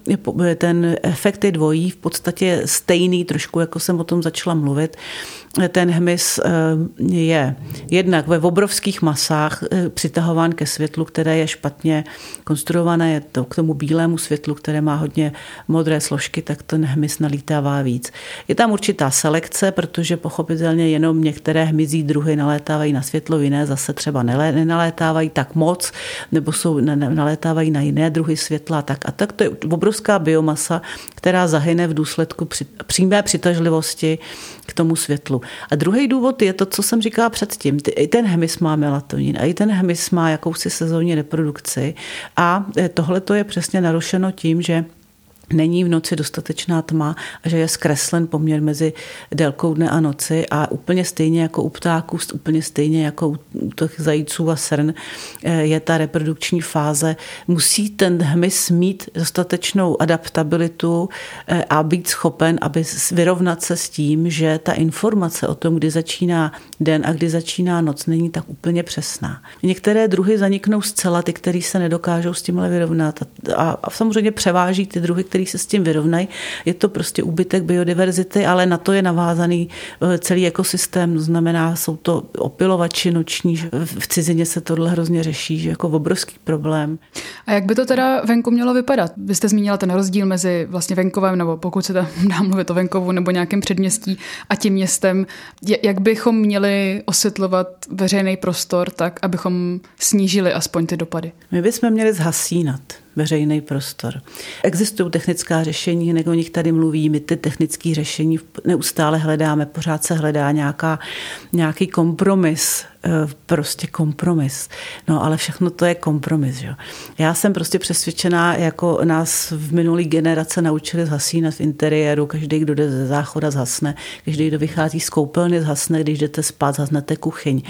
ten efekt je dvojí, v podstatě stejný, trošku jako jsem o tom začala mluvit ten hmyz eh, je jednak ve obrovských masách eh, přitahován ke světlu, které je špatně konstruované, je to k tomu bílému světlu, které má hodně modré složky, tak ten hmyz nalítává víc. Je tam určitá selekce, protože pochopitelně jenom některé hmyzí druhy nalétávají na světlo, jiné zase třeba nenalétávají tak moc, nebo jsou, nalétávají na jiné druhy světla. Tak. A tak to je obrovská biomasa, která zahyne v důsledku při, přímé přitažlivosti k tomu světlu. A druhý důvod je to, co jsem říkala předtím. I ten hmyz má melatonin a i ten hmyz má jakousi sezónní reprodukci a eh, tohle to je přesně narušeno tím, že není v noci dostatečná tma a že je zkreslen poměr mezi délkou dne a noci a úplně stejně jako u ptáků, úplně stejně jako u těch zajíců a srn eh, je ta reprodukční fáze. Musí ten hmyz mít dostatečnou adaptabilitu eh, a být schopen, aby vyrovnat se s tím, že ta informace o tom, kdy začíná den a kdy začíná noc, není tak úplně přesná. Některé druhy zaniknou zcela, ty, které se nedokážou s tímhle vyrovnat a, a samozřejmě převáží ty druhy, které se s tím vyrovnají. Je to prostě úbytek biodiverzity, ale na to je navázaný eh, celý ekosystém. To znamená, jsou to opilovači noční. V cizině se tohle hrozně řeší, že jako obrovský problém. A jak by to teda venku mělo vypadat? Vy jste zmínila ten rozdíl mezi vlastně venkovem, nebo pokud se tam <laughs> dá mluvit o venkovu nebo nějakém předměstí a tím městem. Jak bychom měli osvětlovat veřejný prostor tak, abychom snížili aspoň ty dopady? My bychom měli zhasínat veřejný prostor. Existují technická řešení, o nich tady mluví, my ty technické řešení neustále hledáme, pořád se hledá nějaká, nějaký kompromis, eh, prostě kompromis. No ale všechno to je kompromis. Že? Já jsem prostě přesvědčená, jako nás v minulý generace naučili zhasínat v interiéru, každý, kdo jde ze záchoda zhasne, každý, kdo vychází z koupelny zhasne, když jdete spát, zhasnete kuchyň.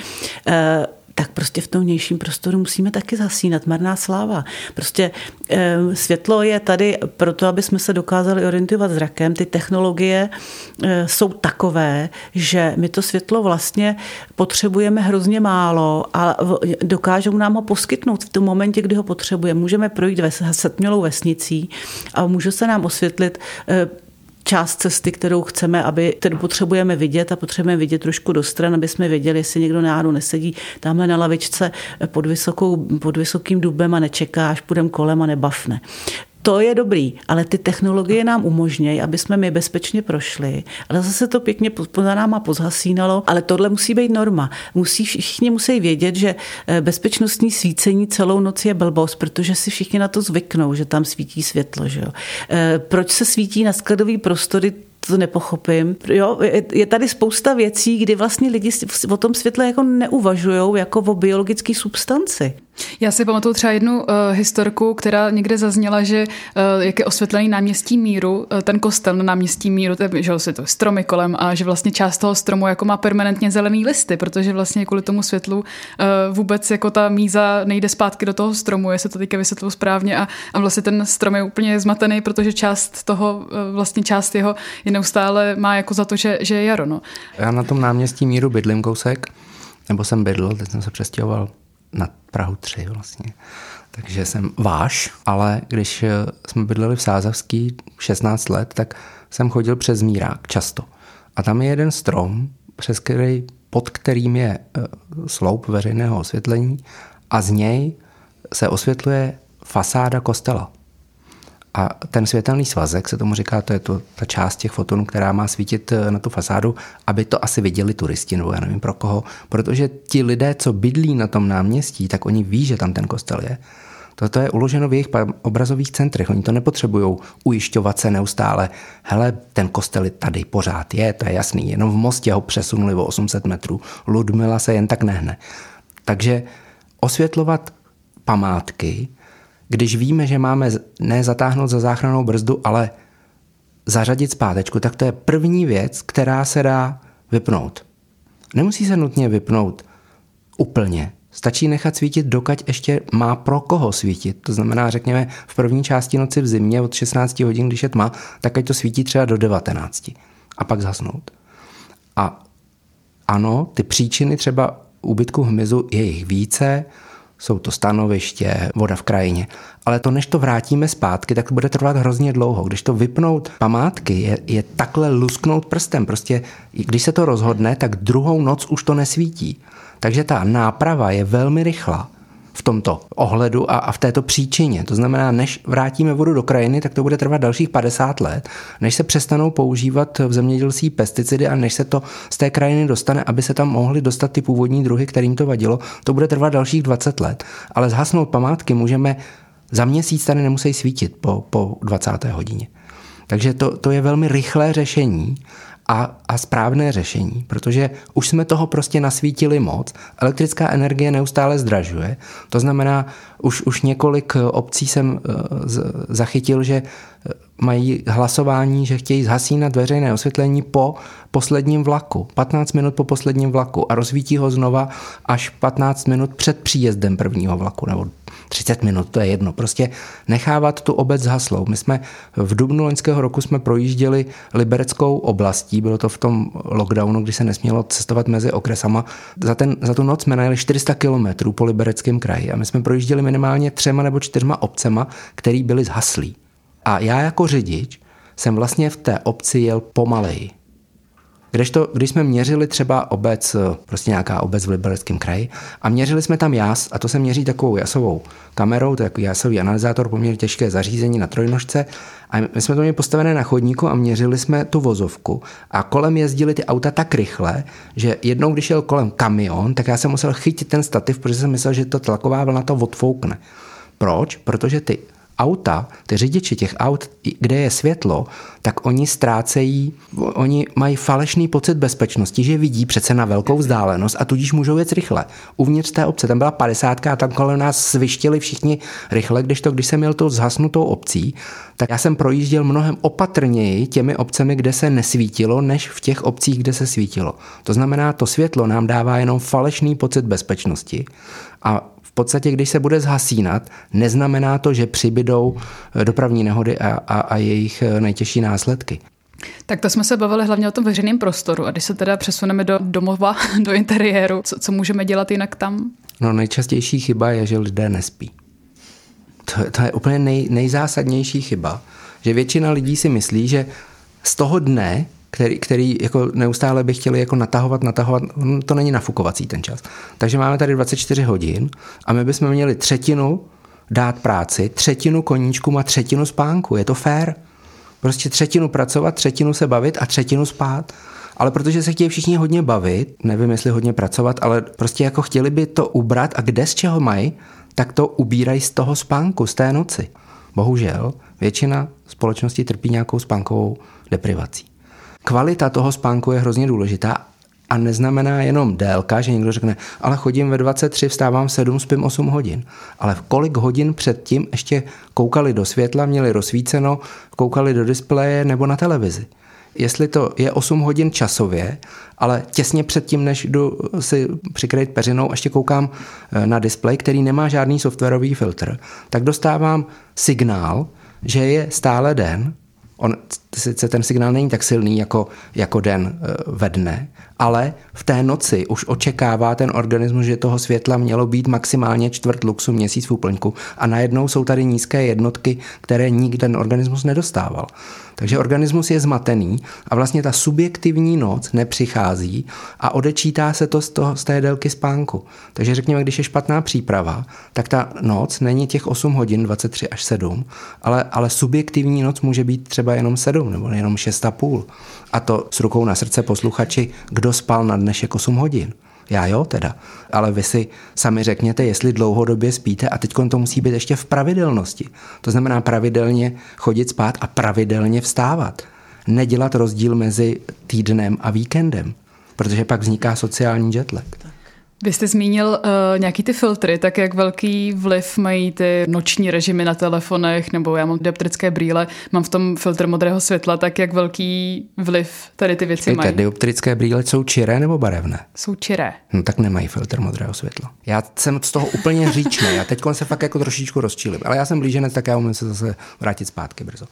E, tak prostě v tom vnějším prostoru musíme taky zasínat. Marná sláva. Prostě e, světlo je tady proto, aby jsme se dokázali orientovat zrakem. Ty technologie e, jsou takové, že my to světlo vlastně potřebujeme hrozně málo a dokážou nám ho poskytnout v tom momentě, kdy ho potřebujeme. Můžeme projít ve setmělou vesnicí a může se nám osvětlit e, část cesty, kterou chceme, aby tedy potřebujeme vidět a potřebujeme vidět trošku do stran, aby jsme věděli, jestli někdo náhodou nesedí tamhle na lavičce pod, vysokou, pod vysokým dubem a nečeká, až půjdeme kolem a nebafne to je dobrý, ale ty technologie nám umožňují, aby jsme my bezpečně prošli, ale zase to pěkně za náma pozhasínalo, ale tohle musí být norma. Musí, všichni musí vědět, že eh, bezpečnostní svícení celou noc je blbost, protože si všichni na to zvyknou, že tam svítí světlo. Že jo? Eh, proč se svítí na skladový prostory to nepochopím. Jo, je tady spousta věcí, kdy vlastně lidi o tom světle jako neuvažují jako o biologické substanci. Já si pamatuju třeba jednu uh, historku, která někde zazněla, že uh, jak je osvětlený náměstí míru, uh, ten kostel na náměstí míru, to je, že se to stromy kolem a že vlastně část toho stromu jako má permanentně zelený listy, protože vlastně kvůli tomu světlu uh, vůbec jako ta míza nejde zpátky do toho stromu, jestli to teďka vysvětlu správně a, a vlastně ten strom je úplně zmatený, protože část toho, uh, vlastně část jeho je neustále má jako za to, že, že je jaro. No. Já na tom náměstí míru bydlím kousek, nebo jsem bydl, teď jsem se přestěhoval na Prahu 3 vlastně. Takže jsem váš, ale když eh, jsme bydleli v Sázavský 16 let, tak jsem chodil přes Mírák často. A tam je jeden strom, přes který, pod kterým je eh, sloup veřejného osvětlení a z něj se osvětluje fasáda kostela. A ten světelný svazek, se tomu říká, to je to, ta část těch fotonů, která má svítit eh, na tu fasádu, aby to asi viděli turisti, nebo já nevím pro koho, protože ti lidé, co bydlí na tom náměstí, tak oni ví, že tam ten kostel je. Toto je uloženo v jejich obrazových centrech. Oni to nepotřebují ujišťovat se neustále. Hele, ten kostel tady pořád je, to je jasný. Jenom v Mostě ho přesunuli o 800 metrů. Ludmila se jen tak nehne. Takže osvětlovat památky, když víme, že máme ne zatáhnout za záchranou brzdu, ale zařadit zpátečku, tak to je první věc, která se dá vypnout. Nemusí se nutně vypnout úplně. Stačí nechat svítit, dokud ještě má pro koho svítit. To znamená, řekněme, v první části noci v zimě od 16 hodin, když je tma, tak ať to svítí třeba do 19. A pak zhasnout. A ano, ty příčiny třeba úbytku hmyzu je jich více, jsou to stanoviště, voda v krajině. Ale to, než to vrátíme zpátky, tak to bude trvat hrozně dlouho. Když to vypnout památky, je, je takhle lusknout prstem. Prostě, když se to rozhodne, tak druhou noc už to nesvítí. Takže ta náprava je velmi rychlá v tomto ohledu a, a v této příčině. To znamená, než vrátíme vodu do krajiny, tak to bude trvat dalších 50 let, než se přestanou používat v zemědělství pesticidy a než se to z té krajiny dostane, aby se tam mohly dostat ty původní druhy, kterým to vadilo, to bude trvat dalších 20 let. Ale zhasnout památky můžeme za měsíc tady nemusí svítit po, po 20. hodině. Takže to, to je velmi rychlé řešení a, a správné řešení, protože už jsme toho prostě nasvítili moc. Elektrická energie neustále zdražuje, to znamená, už, už několik obcí jsem uh, zachytil, že eh, mají hlasování, že chtějí zhasínat veřejné osvětlení po posledním vlaku, 15 minut po posledním vlaku a rozvítí ho znova až 15 minut před příjezdem prvního vlaku nebo 30 minut, to je jedno. Prostě nechávat tu obec zhaslou. My jsme v dubnu loňského roku jsme projížděli libereckou oblastí, bylo to v tom lockdownu, kdy se nesmělo cestovat mezi okresama. Za, ten, za tu noc jsme najeli 400 kilometrů po libereckém kraji a my jsme projížděli minimálně třema nebo čtyřma obcema, který byli zhaslí. A já jako řidič jsem vlastně v té obci jel pomaleji. Kdežto, když jsme měřili třeba obec, prostě nějaká obec v Libereckém kraji, a měřili jsme tam jas, a to se měří takovou jasovou kamerou, to je takový jasový analyzátor, poměrně těžké zařízení na trojnožce, a my jsme to měli postavené na chodníku a měřili jsme tu vozovku. A kolem jezdili ty auta tak rychle, že jednou, když jel kolem kamion, tak já jsem musel chytit ten stativ, protože jsem myslel, že to tlaková vlna to odfoukne. Proč? Protože ty auta, ty řidiči těch aut, kde je světlo, tak oni ztrácejí, oni mají falešný pocit bezpečnosti, že vidí přece na velkou vzdálenost a tudíž můžou jet rychle. Uvnitř té obce, tam byla 50 a tam kolem nás svištili všichni rychle, když to, když jsem měl tou zhasnutou obcí, tak já jsem projížděl mnohem opatrněji těmi obcemi, kde se nesvítilo, než v těch obcích, kde se svítilo. To znamená, to světlo nám dává jenom falešný pocit bezpečnosti a v podstatě, když se bude zhasínat, neznamená to, že přibydou eh, dopravní nehody a, a, a jejich eh, nejtěžší následky. Tak to jsme se bavili hlavně o tom veřejném prostoru. A když se teda přesuneme do domova, <laughs> do interiéru, co, co můžeme dělat jinak tam? No nejčastější chyba je, že lidé nespí. To, to je úplně nej, nejzásadnější chyba, že většina lidí si myslí, že z toho dne který, který jako neustále by chtěli jako natahovat, natahovat, to není nafukovací ten čas. Takže máme tady 24 hodin a my bychom měli třetinu dát práci, třetinu koníčku a třetinu spánku. Je to fér. Prostě třetinu pracovat, třetinu se bavit a třetinu spát. Ale protože se chtějí všichni hodně bavit, nevím, jestli hodně pracovat, ale prostě jako chtěli by to ubrat a kde z čeho mají, tak to ubírají z toho spánku, z té noci. Bohužel většina společnosti trpí nějakou spánkovou deprivací. Kvalita toho spánku je hrozně důležitá a neznamená jenom délka, že někdo řekne, ale chodím ve 23, vstávám 7, spím 8 hodin. Ale v kolik hodin předtím ještě koukali do světla, měli rozsvíceno, koukali do displeje nebo na televizi. Jestli to je 8 hodin časově, ale těsně předtím, než jdu si přikryt peřinou, ještě koukám eh, na displej, který nemá žádný softwarový filtr, tak dostávám signál, že je stále den On, sice ten signál není tak silný jako, jako den e, ve dne, ale v té noci už očekává ten organismus, že toho světla mělo být maximálně čtvrt luxu měsíc v úplňku a najednou jsou tady nízké jednotky, které nikdy ten organismus nedostával. Takže organismus je zmatený a vlastně ta subjektivní noc nepřichází a odečítá se to z, toho, z té délky spánku. Takže řekněme, když je špatná příprava, tak ta noc není těch 8 hodin, 23 až 7, ale, ale subjektivní noc může být třeba jenom 7 nebo jenom 6,5. A to s rukou na srdce posluchači, kdo spal na dnešek 8 hodin. Já jo teda. Ale vy si sami řekněte, jestli dlouhodobě spíte a teď to musí být ještě v pravidelnosti. To znamená pravidelně chodit spát a pravidelně vstávat. Nedělat rozdíl mezi týdnem a víkendem, protože pak vzniká sociální jetlag. Vy jste zmínil uh, nějaký ty filtry, tak jak velký vliv mají ty noční režimy na telefonech, nebo já mám dioptrické brýle, mám v tom filtr modrého světla, tak jak velký vliv tady ty věci Počkejte, mají? dioptrické brýle jsou čiré nebo barevné? Jsou čiré. No tak nemají filtr modrého světla. Já jsem z toho úplně říčný, já teď se fakt jako trošičku rozčílim, ale já jsem blíženec, tak já umím se zase vrátit zpátky brzo.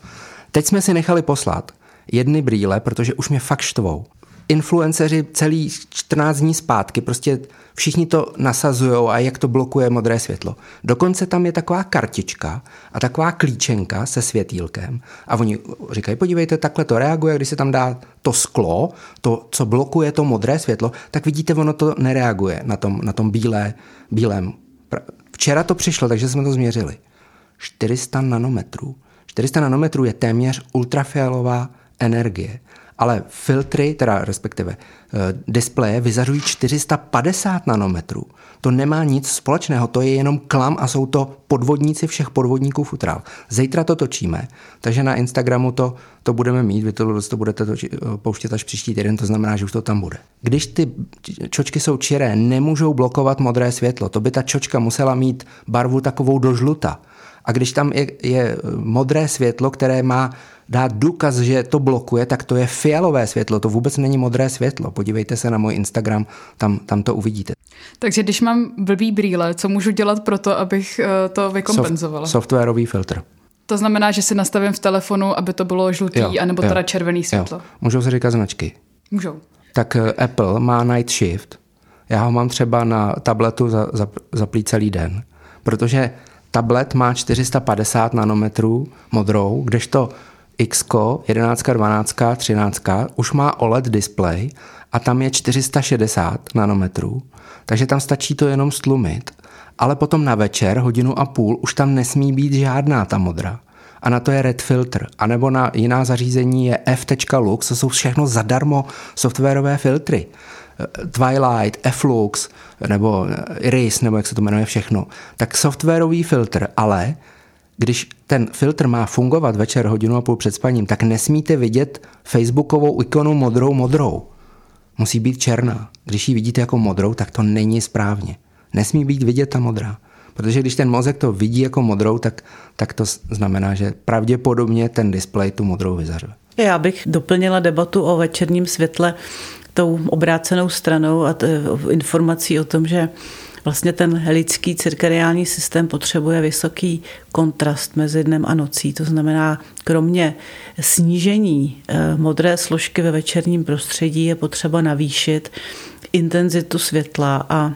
Teď jsme si nechali poslat jedny brýle, protože už mě fakt štvou influenceři celý 14 dní zpátky prostě všichni to nasazují a jak to blokuje modré světlo. Dokonce tam je taková kartička a taková klíčenka se světýlkem a oni říkají, podívejte, takhle to reaguje, když se tam dá to sklo, to, co blokuje to modré světlo, tak vidíte, ono to nereaguje na tom, na tom bílé, bílém. Včera to přišlo, takže jsme to změřili. 400 nanometrů. 400 nanometrů je téměř ultrafialová energie ale filtry, teda respektive eh, displeje, vyzařují 450 nanometrů. To nemá nic společného, to je jenom klam a jsou to podvodníci všech podvodníků futrál. Zítra to točíme, takže na Instagramu to, to budeme mít, vy to, to budete to, eh, pouštět až příští týden, to znamená, že už to tam bude. Když ty čočky jsou čiré, nemůžou blokovat modré světlo, to by ta čočka musela mít barvu takovou do žluta. A když tam je, je modré světlo, které má dát důkaz, že to blokuje, tak to je fialové světlo, to vůbec není modré světlo. Podívejte se na můj Instagram, tam, tam to uvidíte. Takže když mám blbý brýle, co můžu dělat pro to, abych eh, to vykompenzovala? Soft, softwarový filtr. To znamená, že si nastavím v telefonu, aby to bylo žlutý, jo, anebo jo, teda červený světlo. Jo. Můžou se říkat značky. Můžou. Tak eh, Apple má Night Shift. Já ho mám třeba na tabletu za, za, za celý den, protože tablet má 450 nanometrů modrou, kdežto X, 11, 12, 13 už má OLED display a tam je 460 nanometrů, takže tam stačí to jenom stlumit. Ale potom na večer, hodinu a půl, už tam nesmí být žádná ta modra. A na to je Red Filter. A nebo na jiná zařízení je f.lux, to jsou všechno zadarmo softwarové filtry. Twilight, Flux nebo Iris, nebo jak se to jmenuje všechno. Tak softwarový filtr, ale když ten filtr má fungovat večer hodinu a půl před spaním, tak nesmíte vidět facebookovou ikonu modrou modrou. Musí být černá. Když ji vidíte jako modrou, tak to není správně. Nesmí být vidět ta modrá. Protože když ten mozek to vidí jako modrou, tak, tak to znamená, že pravděpodobně ten displej tu modrou vyzařuje. Já bych doplnila debatu o večerním světle tou obrácenou stranou a informací o tom, že vlastně ten lidský cirkadiální systém potřebuje vysoký kontrast mezi dnem a nocí. To znamená, kromě snížení eh, modré složky ve večerním prostředí je potřeba navýšit intenzitu světla a,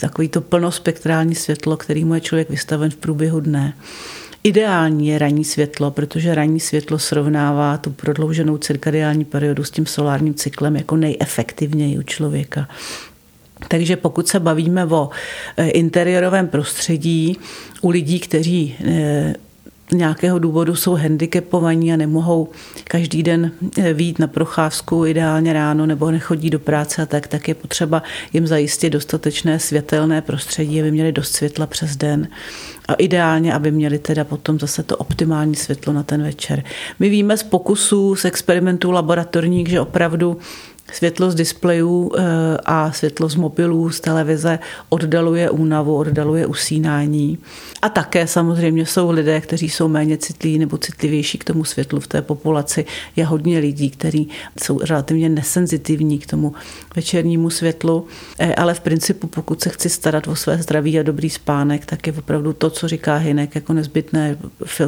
takový to plnospektrální světlo, kterýmu je člověk vystaven v průběhu dne. Ideální je ranní světlo, protože ranní světlo srovnává tu prodlouženou cirkadiální periodu s tím solárním cyklem jako nejefektivněji u člověka. Takže pokud se bavíme o e, interiorovém prostředí u lidí, kteří e, nějakého důvodu jsou handicapovaní a nemohou každý den e, výjít na procházku ideálně ráno nebo nechodí do práce a tak, tak je potřeba jim zajistit dostatečné světelné prostředí, aby měli dost světla přes den a ideálně, aby měli teda potom zase to optimální světlo na ten večer. My víme z pokusů, z experimentů laboratorních, že opravdu Světlo z displejů eh, a světlo z mobilů, z televize oddaluje únavu, oddaluje usínání. A také samozřejmě jsou lidé, kteří jsou méně citliví nebo citlivější k tomu světlu v té populaci. Je hodně lidí, kteří jsou relativně nesenzitivní k tomu večernímu světlu, eh, ale v principu, pokud se chci starat o své zdraví a dobrý spánek, tak je opravdu to, co říká Hinek, jako nezbytné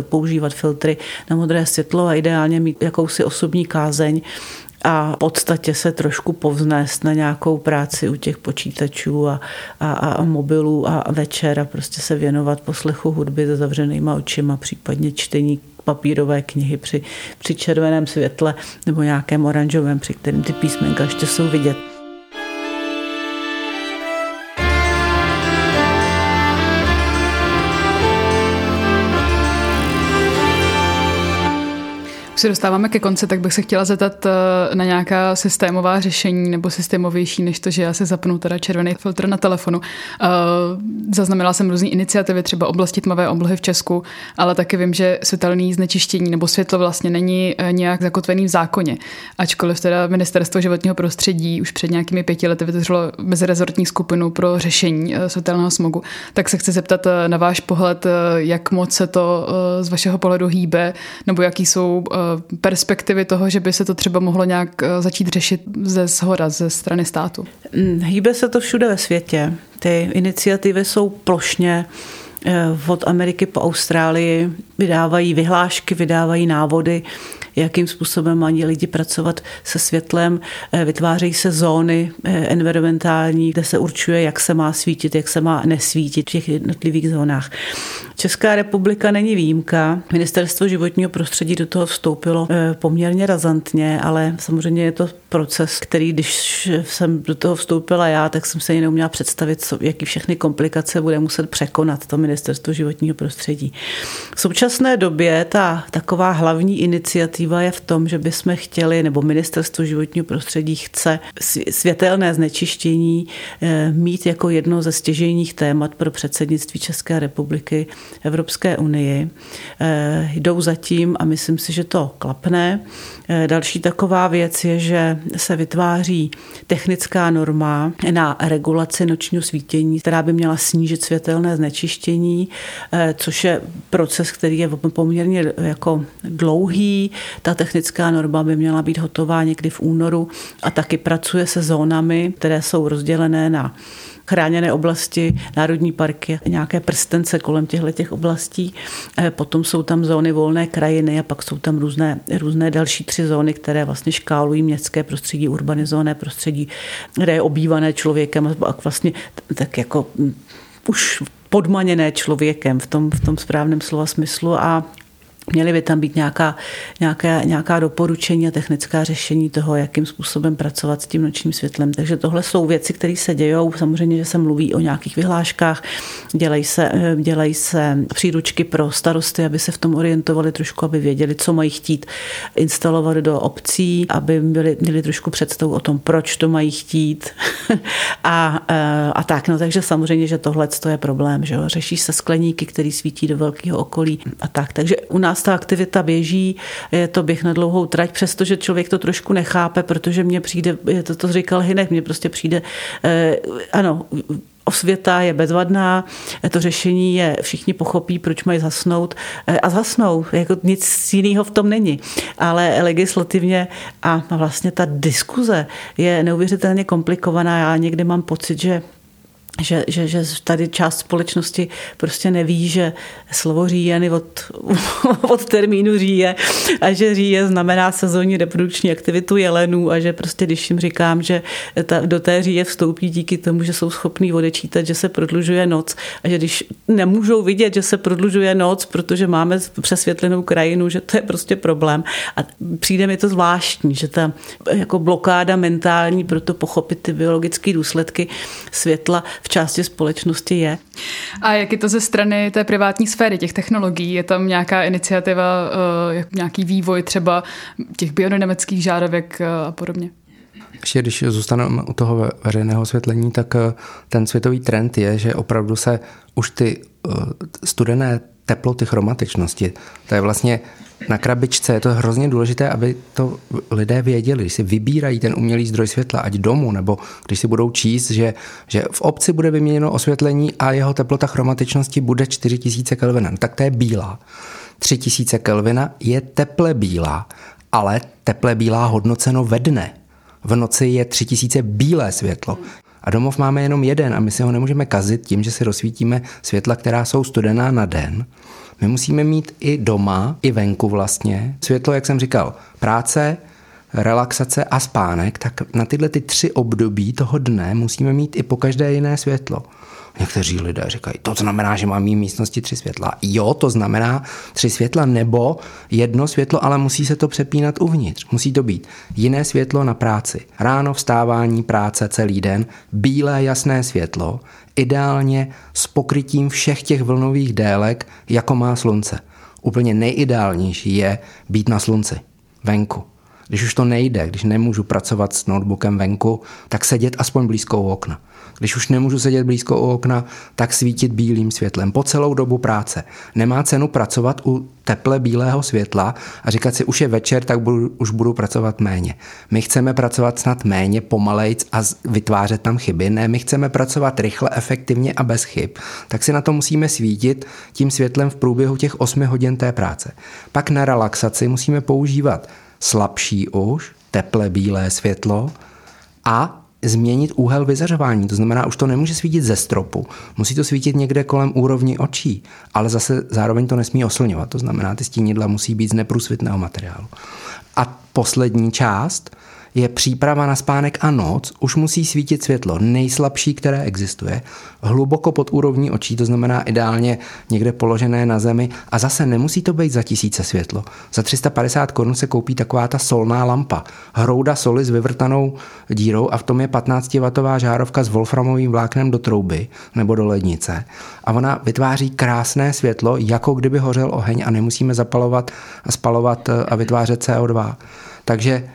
používat filtry na modré světlo a ideálně mít jakousi osobní kázeň a v podstatě se trošku povznést na nějakou práci u těch počítačů a, a, a mobilů a večer a prostě se věnovat poslechu hudby se zavřenýma očima, případně čtení papírové knihy při, při červeném světle nebo nějakém oranžovém, při kterém ty písmenka ještě jsou vidět. Se dostáváme ke konci, tak bych se chtěla zeptat eh, na nějaká systémová řešení nebo systémovější, než to, že já si zapnu teda červený filtr na telefonu. Eh, zaznamenala jsem různé iniciativy, třeba oblasti tmavé oblohy v Česku, ale taky vím, že světelný znečištění nebo světlo vlastně není eh, nějak zakotvený v zákoně. Ačkoliv teda ministerstvo životního prostředí už před nějakými pěti lety vytvořilo mezirezortní skupinu pro řešení světelného smogu, tak se chci zeptat na váš pohled, jak moc se to z vašeho pohledu hýbe, nebo jaký jsou perspektivy toho, že by se to třeba mohlo nějak eh, začít řešit ze zhora, ze strany státu? Mm, hýbe se to všude ve světě. Ty iniciativy jsou plošně eh, od Ameriky po Austrálii, vydávají vyhlášky, vydávají návody, jakým způsobem mají lidi pracovat se světlem. Eh, vytvářejí se zóny environmentální, kde se určuje, jak se má svítit, jak se má nesvítit v těch jednotlivých zónách. Česká republika není výjimka. Ministerstvo životního prostředí do toho vstoupilo eh, poměrně razantně, ale samozřejmě je to proces, který, když jsem do toho vstoupila já, tak jsem se jenom měla představit, jaký všechny komplikace bude muset překonat to Ministerstvo životního prostředí. V současné době ta taková hlavní iniciativa je v tom, že bychom chtěli, nebo Ministerstvo životního prostředí chce světelné znečištění eh, mít jako jedno ze stěžejních témat pro předsednictví České republiky Evropské unii. Eh, jdou zatím a myslím si, že to klapne. Eh, další taková věc je, že se vytváří technická norma na regulaci nočního svítění, která by měla snížit světelné znečištění, eh, což je proces, který je poměrně jako dlouhý. Ta technická norma by měla být hotová někdy v únoru a taky pracuje se zónami, které jsou rozdělené na chráněné oblasti, národní parky, nějaké prstence kolem těchto těch oblastí. Eh, potom jsou tam zóny volné krajiny a pak jsou tam různé, různé další tři zóny, které vlastně škálují městské prostředí, urbanizované prostředí, kde je obývané člověkem a vlastně tak jako mm, už podmaněné člověkem v tom, v tom správném slova smyslu a Měly by tam být nějaká, nějaká, nějaká doporučení a technická řešení toho, jakým způsobem pracovat s tím nočním světlem. Takže tohle jsou věci, které se dějou. Samozřejmě, že se mluví o nějakých vyhláškách, dělají se, dělají se příručky pro starosty, aby se v tom orientovali trošku, aby věděli, co mají chtít instalovat do obcí, aby byli, měli trošku představu o tom, proč to mají chtít <laughs> a, e, a tak. No, takže samozřejmě, že tohle je problém. Že jo? Řeší se skleníky, které svítí do velkého okolí a tak. Takže u nás nás ta aktivita běží, je to běh na dlouhou trať, přestože člověk to trošku nechápe, protože mně přijde, to, to říkal Hinek, mně prostě přijde, eh, ano, osvěta je bezvadná, to řešení je, všichni pochopí, proč mají zasnout eh, a zasnou, jako nic jiného v tom není. Ale legislativně a vlastně ta diskuze je neuvěřitelně komplikovaná. Já někdy mám pocit, že že, že, že tady část společnosti prostě neví, že slovo říjeny od, <laughs> od termínu říje a že říje znamená sezónní reprodukční aktivitu jelenů a že prostě když jim říkám, že ta, do té říje vstoupí díky tomu, že jsou schopní odečítat, že se prodlužuje noc a že když nemůžou vidět, že se prodlužuje noc, protože máme přesvětlenou krajinu, že to je prostě problém. A přijde mi to zvláštní, že ta jako blokáda mentální pro to pochopit ty biologické důsledky světla v části společnosti je. A jak je to ze strany té privátní sféry, těch technologií? Je tam nějaká iniciativa, eh, nějaký vývoj třeba těch biodynamických žárovek eh, a podobně? Ještě když zůstaneme u toho veřejného osvětlení, tak eh, ten světový trend je, že opravdu se už ty studené teploty chromatičnosti, to je vlastně na krabičce je to hrozně důležité, aby to lidé věděli, když si vybírají ten umělý zdroj světla, ať domů, nebo když si budou číst, že, že v obci bude vyměněno osvětlení a jeho teplota chromatičnosti bude 4000 Kelvina, tak to je bílá. 3000 Kelvina je teple bílá, ale teple bílá hodnoceno ve dne. V noci je 3000 bílé světlo. A domov máme jenom jeden a my si ho nemůžeme kazit tím, že si rozsvítíme světla, která jsou studená na den. My musíme mít i doma, i venku vlastně. Světlo, jak jsem říkal, práce, relaxace a spánek, tak na tyhle ty tři období toho dne musíme mít i po každé jiné světlo. Někteří lidé říkají, to znamená, že mám mít místnosti tři světla. Jo, to znamená tři světla nebo jedno světlo, ale musí se to přepínat uvnitř. Musí to být jiné světlo na práci. Ráno vstávání, práce celý den, bílé jasné světlo, ideálně s pokrytím všech těch vlnových délek, jako má slunce. Úplně nejideálnější je být na slunci. venku. Když už to nejde, když nemůžu pracovat s notebookem venku, tak sedět aspoň blízko u okna. Když už nemůžu sedět blízko u okna, tak svítit bílým světlem po celou dobu práce. Nemá cenu pracovat u teple bílého světla a říkat si, už je večer, tak budu, už budu pracovat méně. My chceme pracovat snad méně, pomalejc a vytvářet tam chyby. Ne, my chceme pracovat rychle, efektivně a bez chyb. Tak si na to musíme svítit tím světlem v průběhu těch 8 hodin té práce. Pak na relaxaci musíme používat slabší už, teple bílé světlo a změnit úhel vyzařování. To znamená, už to nemůže svítit ze stropu. Musí to svítit někde kolem úrovni očí, ale zase zároveň to nesmí oslňovat. To znamená, ty stínidla musí být z neprůsvitného materiálu. A poslední část je příprava na spánek a noc, už musí svítit světlo nejslabší, které existuje, hluboko pod úrovní očí, to znamená ideálně někde položené na zemi a zase nemusí to být za tisíce světlo. Za 350 korun se koupí taková ta solná lampa, hrouda soli s vyvrtanou dírou a v tom je 15W žárovka s wolframovým vláknem do trouby nebo do lednice a ona vytváří krásné světlo, jako kdyby hořel oheň a nemusíme zapalovat a spalovat a vytvářet CO2. Takže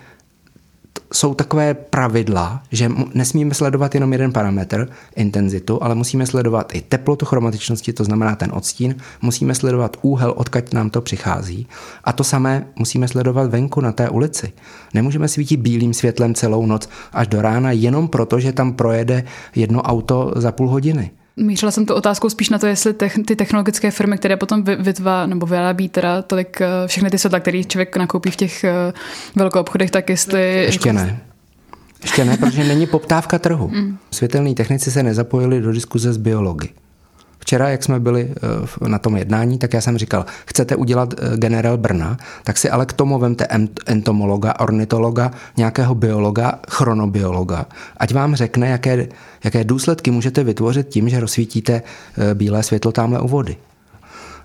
jsou takové pravidla, že nesmíme sledovat jenom jeden parametr, intenzitu, ale musíme sledovat i teplotu chromatičnosti, to znamená ten odstín, musíme sledovat úhel, odkud nám to přichází. A to samé musíme sledovat venku na té ulici. Nemůžeme svítit bílým světlem celou noc až do rána jenom proto, že tam projede jedno auto za půl hodiny. Mířila jsem tu otázkou spíš na to, jestli ty technologické firmy, které potom vytvá nebo vyrábí teda tolik eh, všechny ty světla, které člověk nakoupí v těch eh, velkou obchodech, tak jestli... Ještě jako... ne. Ještě ne, protože není poptávka trhu. Mm. Světelní technici se nezapojili do diskuze s biology. Včera, jak jsme byli eh, na tom jednání, tak já jsem říkal, chcete udělat eh, generál Brna, tak si ale k tomu vemte entomologa, ornitologa, nějakého biologa, chronobiologa, ať vám řekne, jaké, jaké důsledky můžete vytvořit tím, že rozsvítíte eh, bílé světlo tamhle u vody.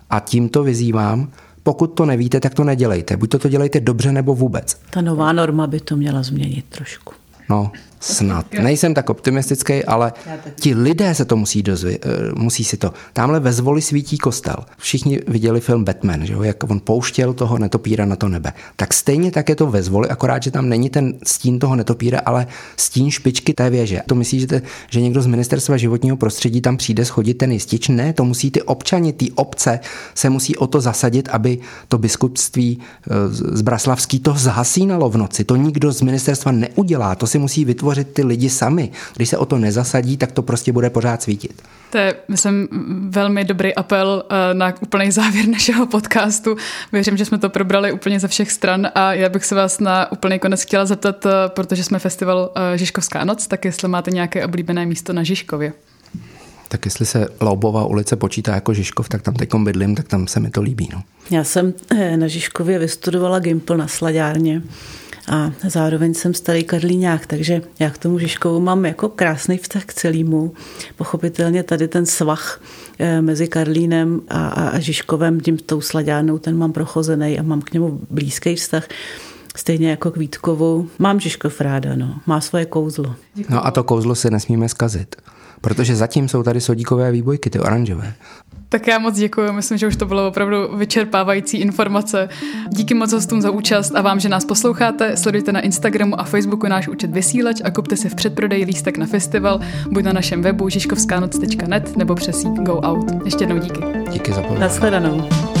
A tímto vyzývám, pokud to nevíte, tak to nedělejte. Buď to, to dělejte dobře nebo vůbec. Ta nová norma by to měla změnit trošku. No, Snad. Nejsem tak optimistický, ale ti lidé se to musí dozvě, eh, musí si to. Tamhle ve zvoli svítí kostel. Všichni viděli film Batman, že jo, jak on pouštěl toho netopíra na to nebe. Tak stejně tak je to ve zvoli, akorát, že tam není ten stín toho netopíra, ale stín špičky té věže. To myslíte, že někdo z ministerstva životního prostředí tam přijde schodit ten jistič? Ne, to musí ty občani, ty obce se musí o to zasadit, aby to biskupství eh, z Braslavský to zhasínalo v noci. To nikdo z ministerstva neudělá, to si musí vytvořit vytvořit ty lidi sami. Když se o to nezasadí, tak to prostě bude pořád svítit. To je, myslím, velmi dobrý apel eh, na úplný závěr našeho podcastu. Věřím, že jsme to probrali úplně ze všech stran a já bych se vás na úplný konec chtěla zeptat, eh, protože jsme festival eh, Žižkovská noc, tak jestli máte nějaké oblíbené místo na Žižkově. Tak jestli se Loubová ulice počítá jako Žižkov, tak tam teď bydlím, tak tam se mi to líbí. No. Já jsem na Žižkově vystudovala Gimpl na Sladárně a zároveň jsem starý karlíňák, takže já k tomu Žižkovu mám jako krásný vztah k celému. Pochopitelně tady ten svah eh, mezi Karlínem a, a Žižkovem, tím tou sladárnou, ten mám prochozený a mám k němu blízký vztah. Stejně jako k Vítkovu. Mám Žižkov ráda, no. Má svoje kouzlo. No a to kouzlo se nesmíme zkazit. Protože zatím jsou tady sodíkové výbojky, ty oranžové. Tak já moc děkuji, myslím, že už to bylo opravdu vyčerpávající informace. Díky moc hostům za účast a vám, že nás posloucháte. Sledujte na Instagramu a Facebooku náš účet Vysílač a kupte si v předprodeji lístek na festival, buď na našem webu žižkovskanoc.net nebo přes Go Out. Ještě jednou díky. Díky za pozornost. Naschledanou.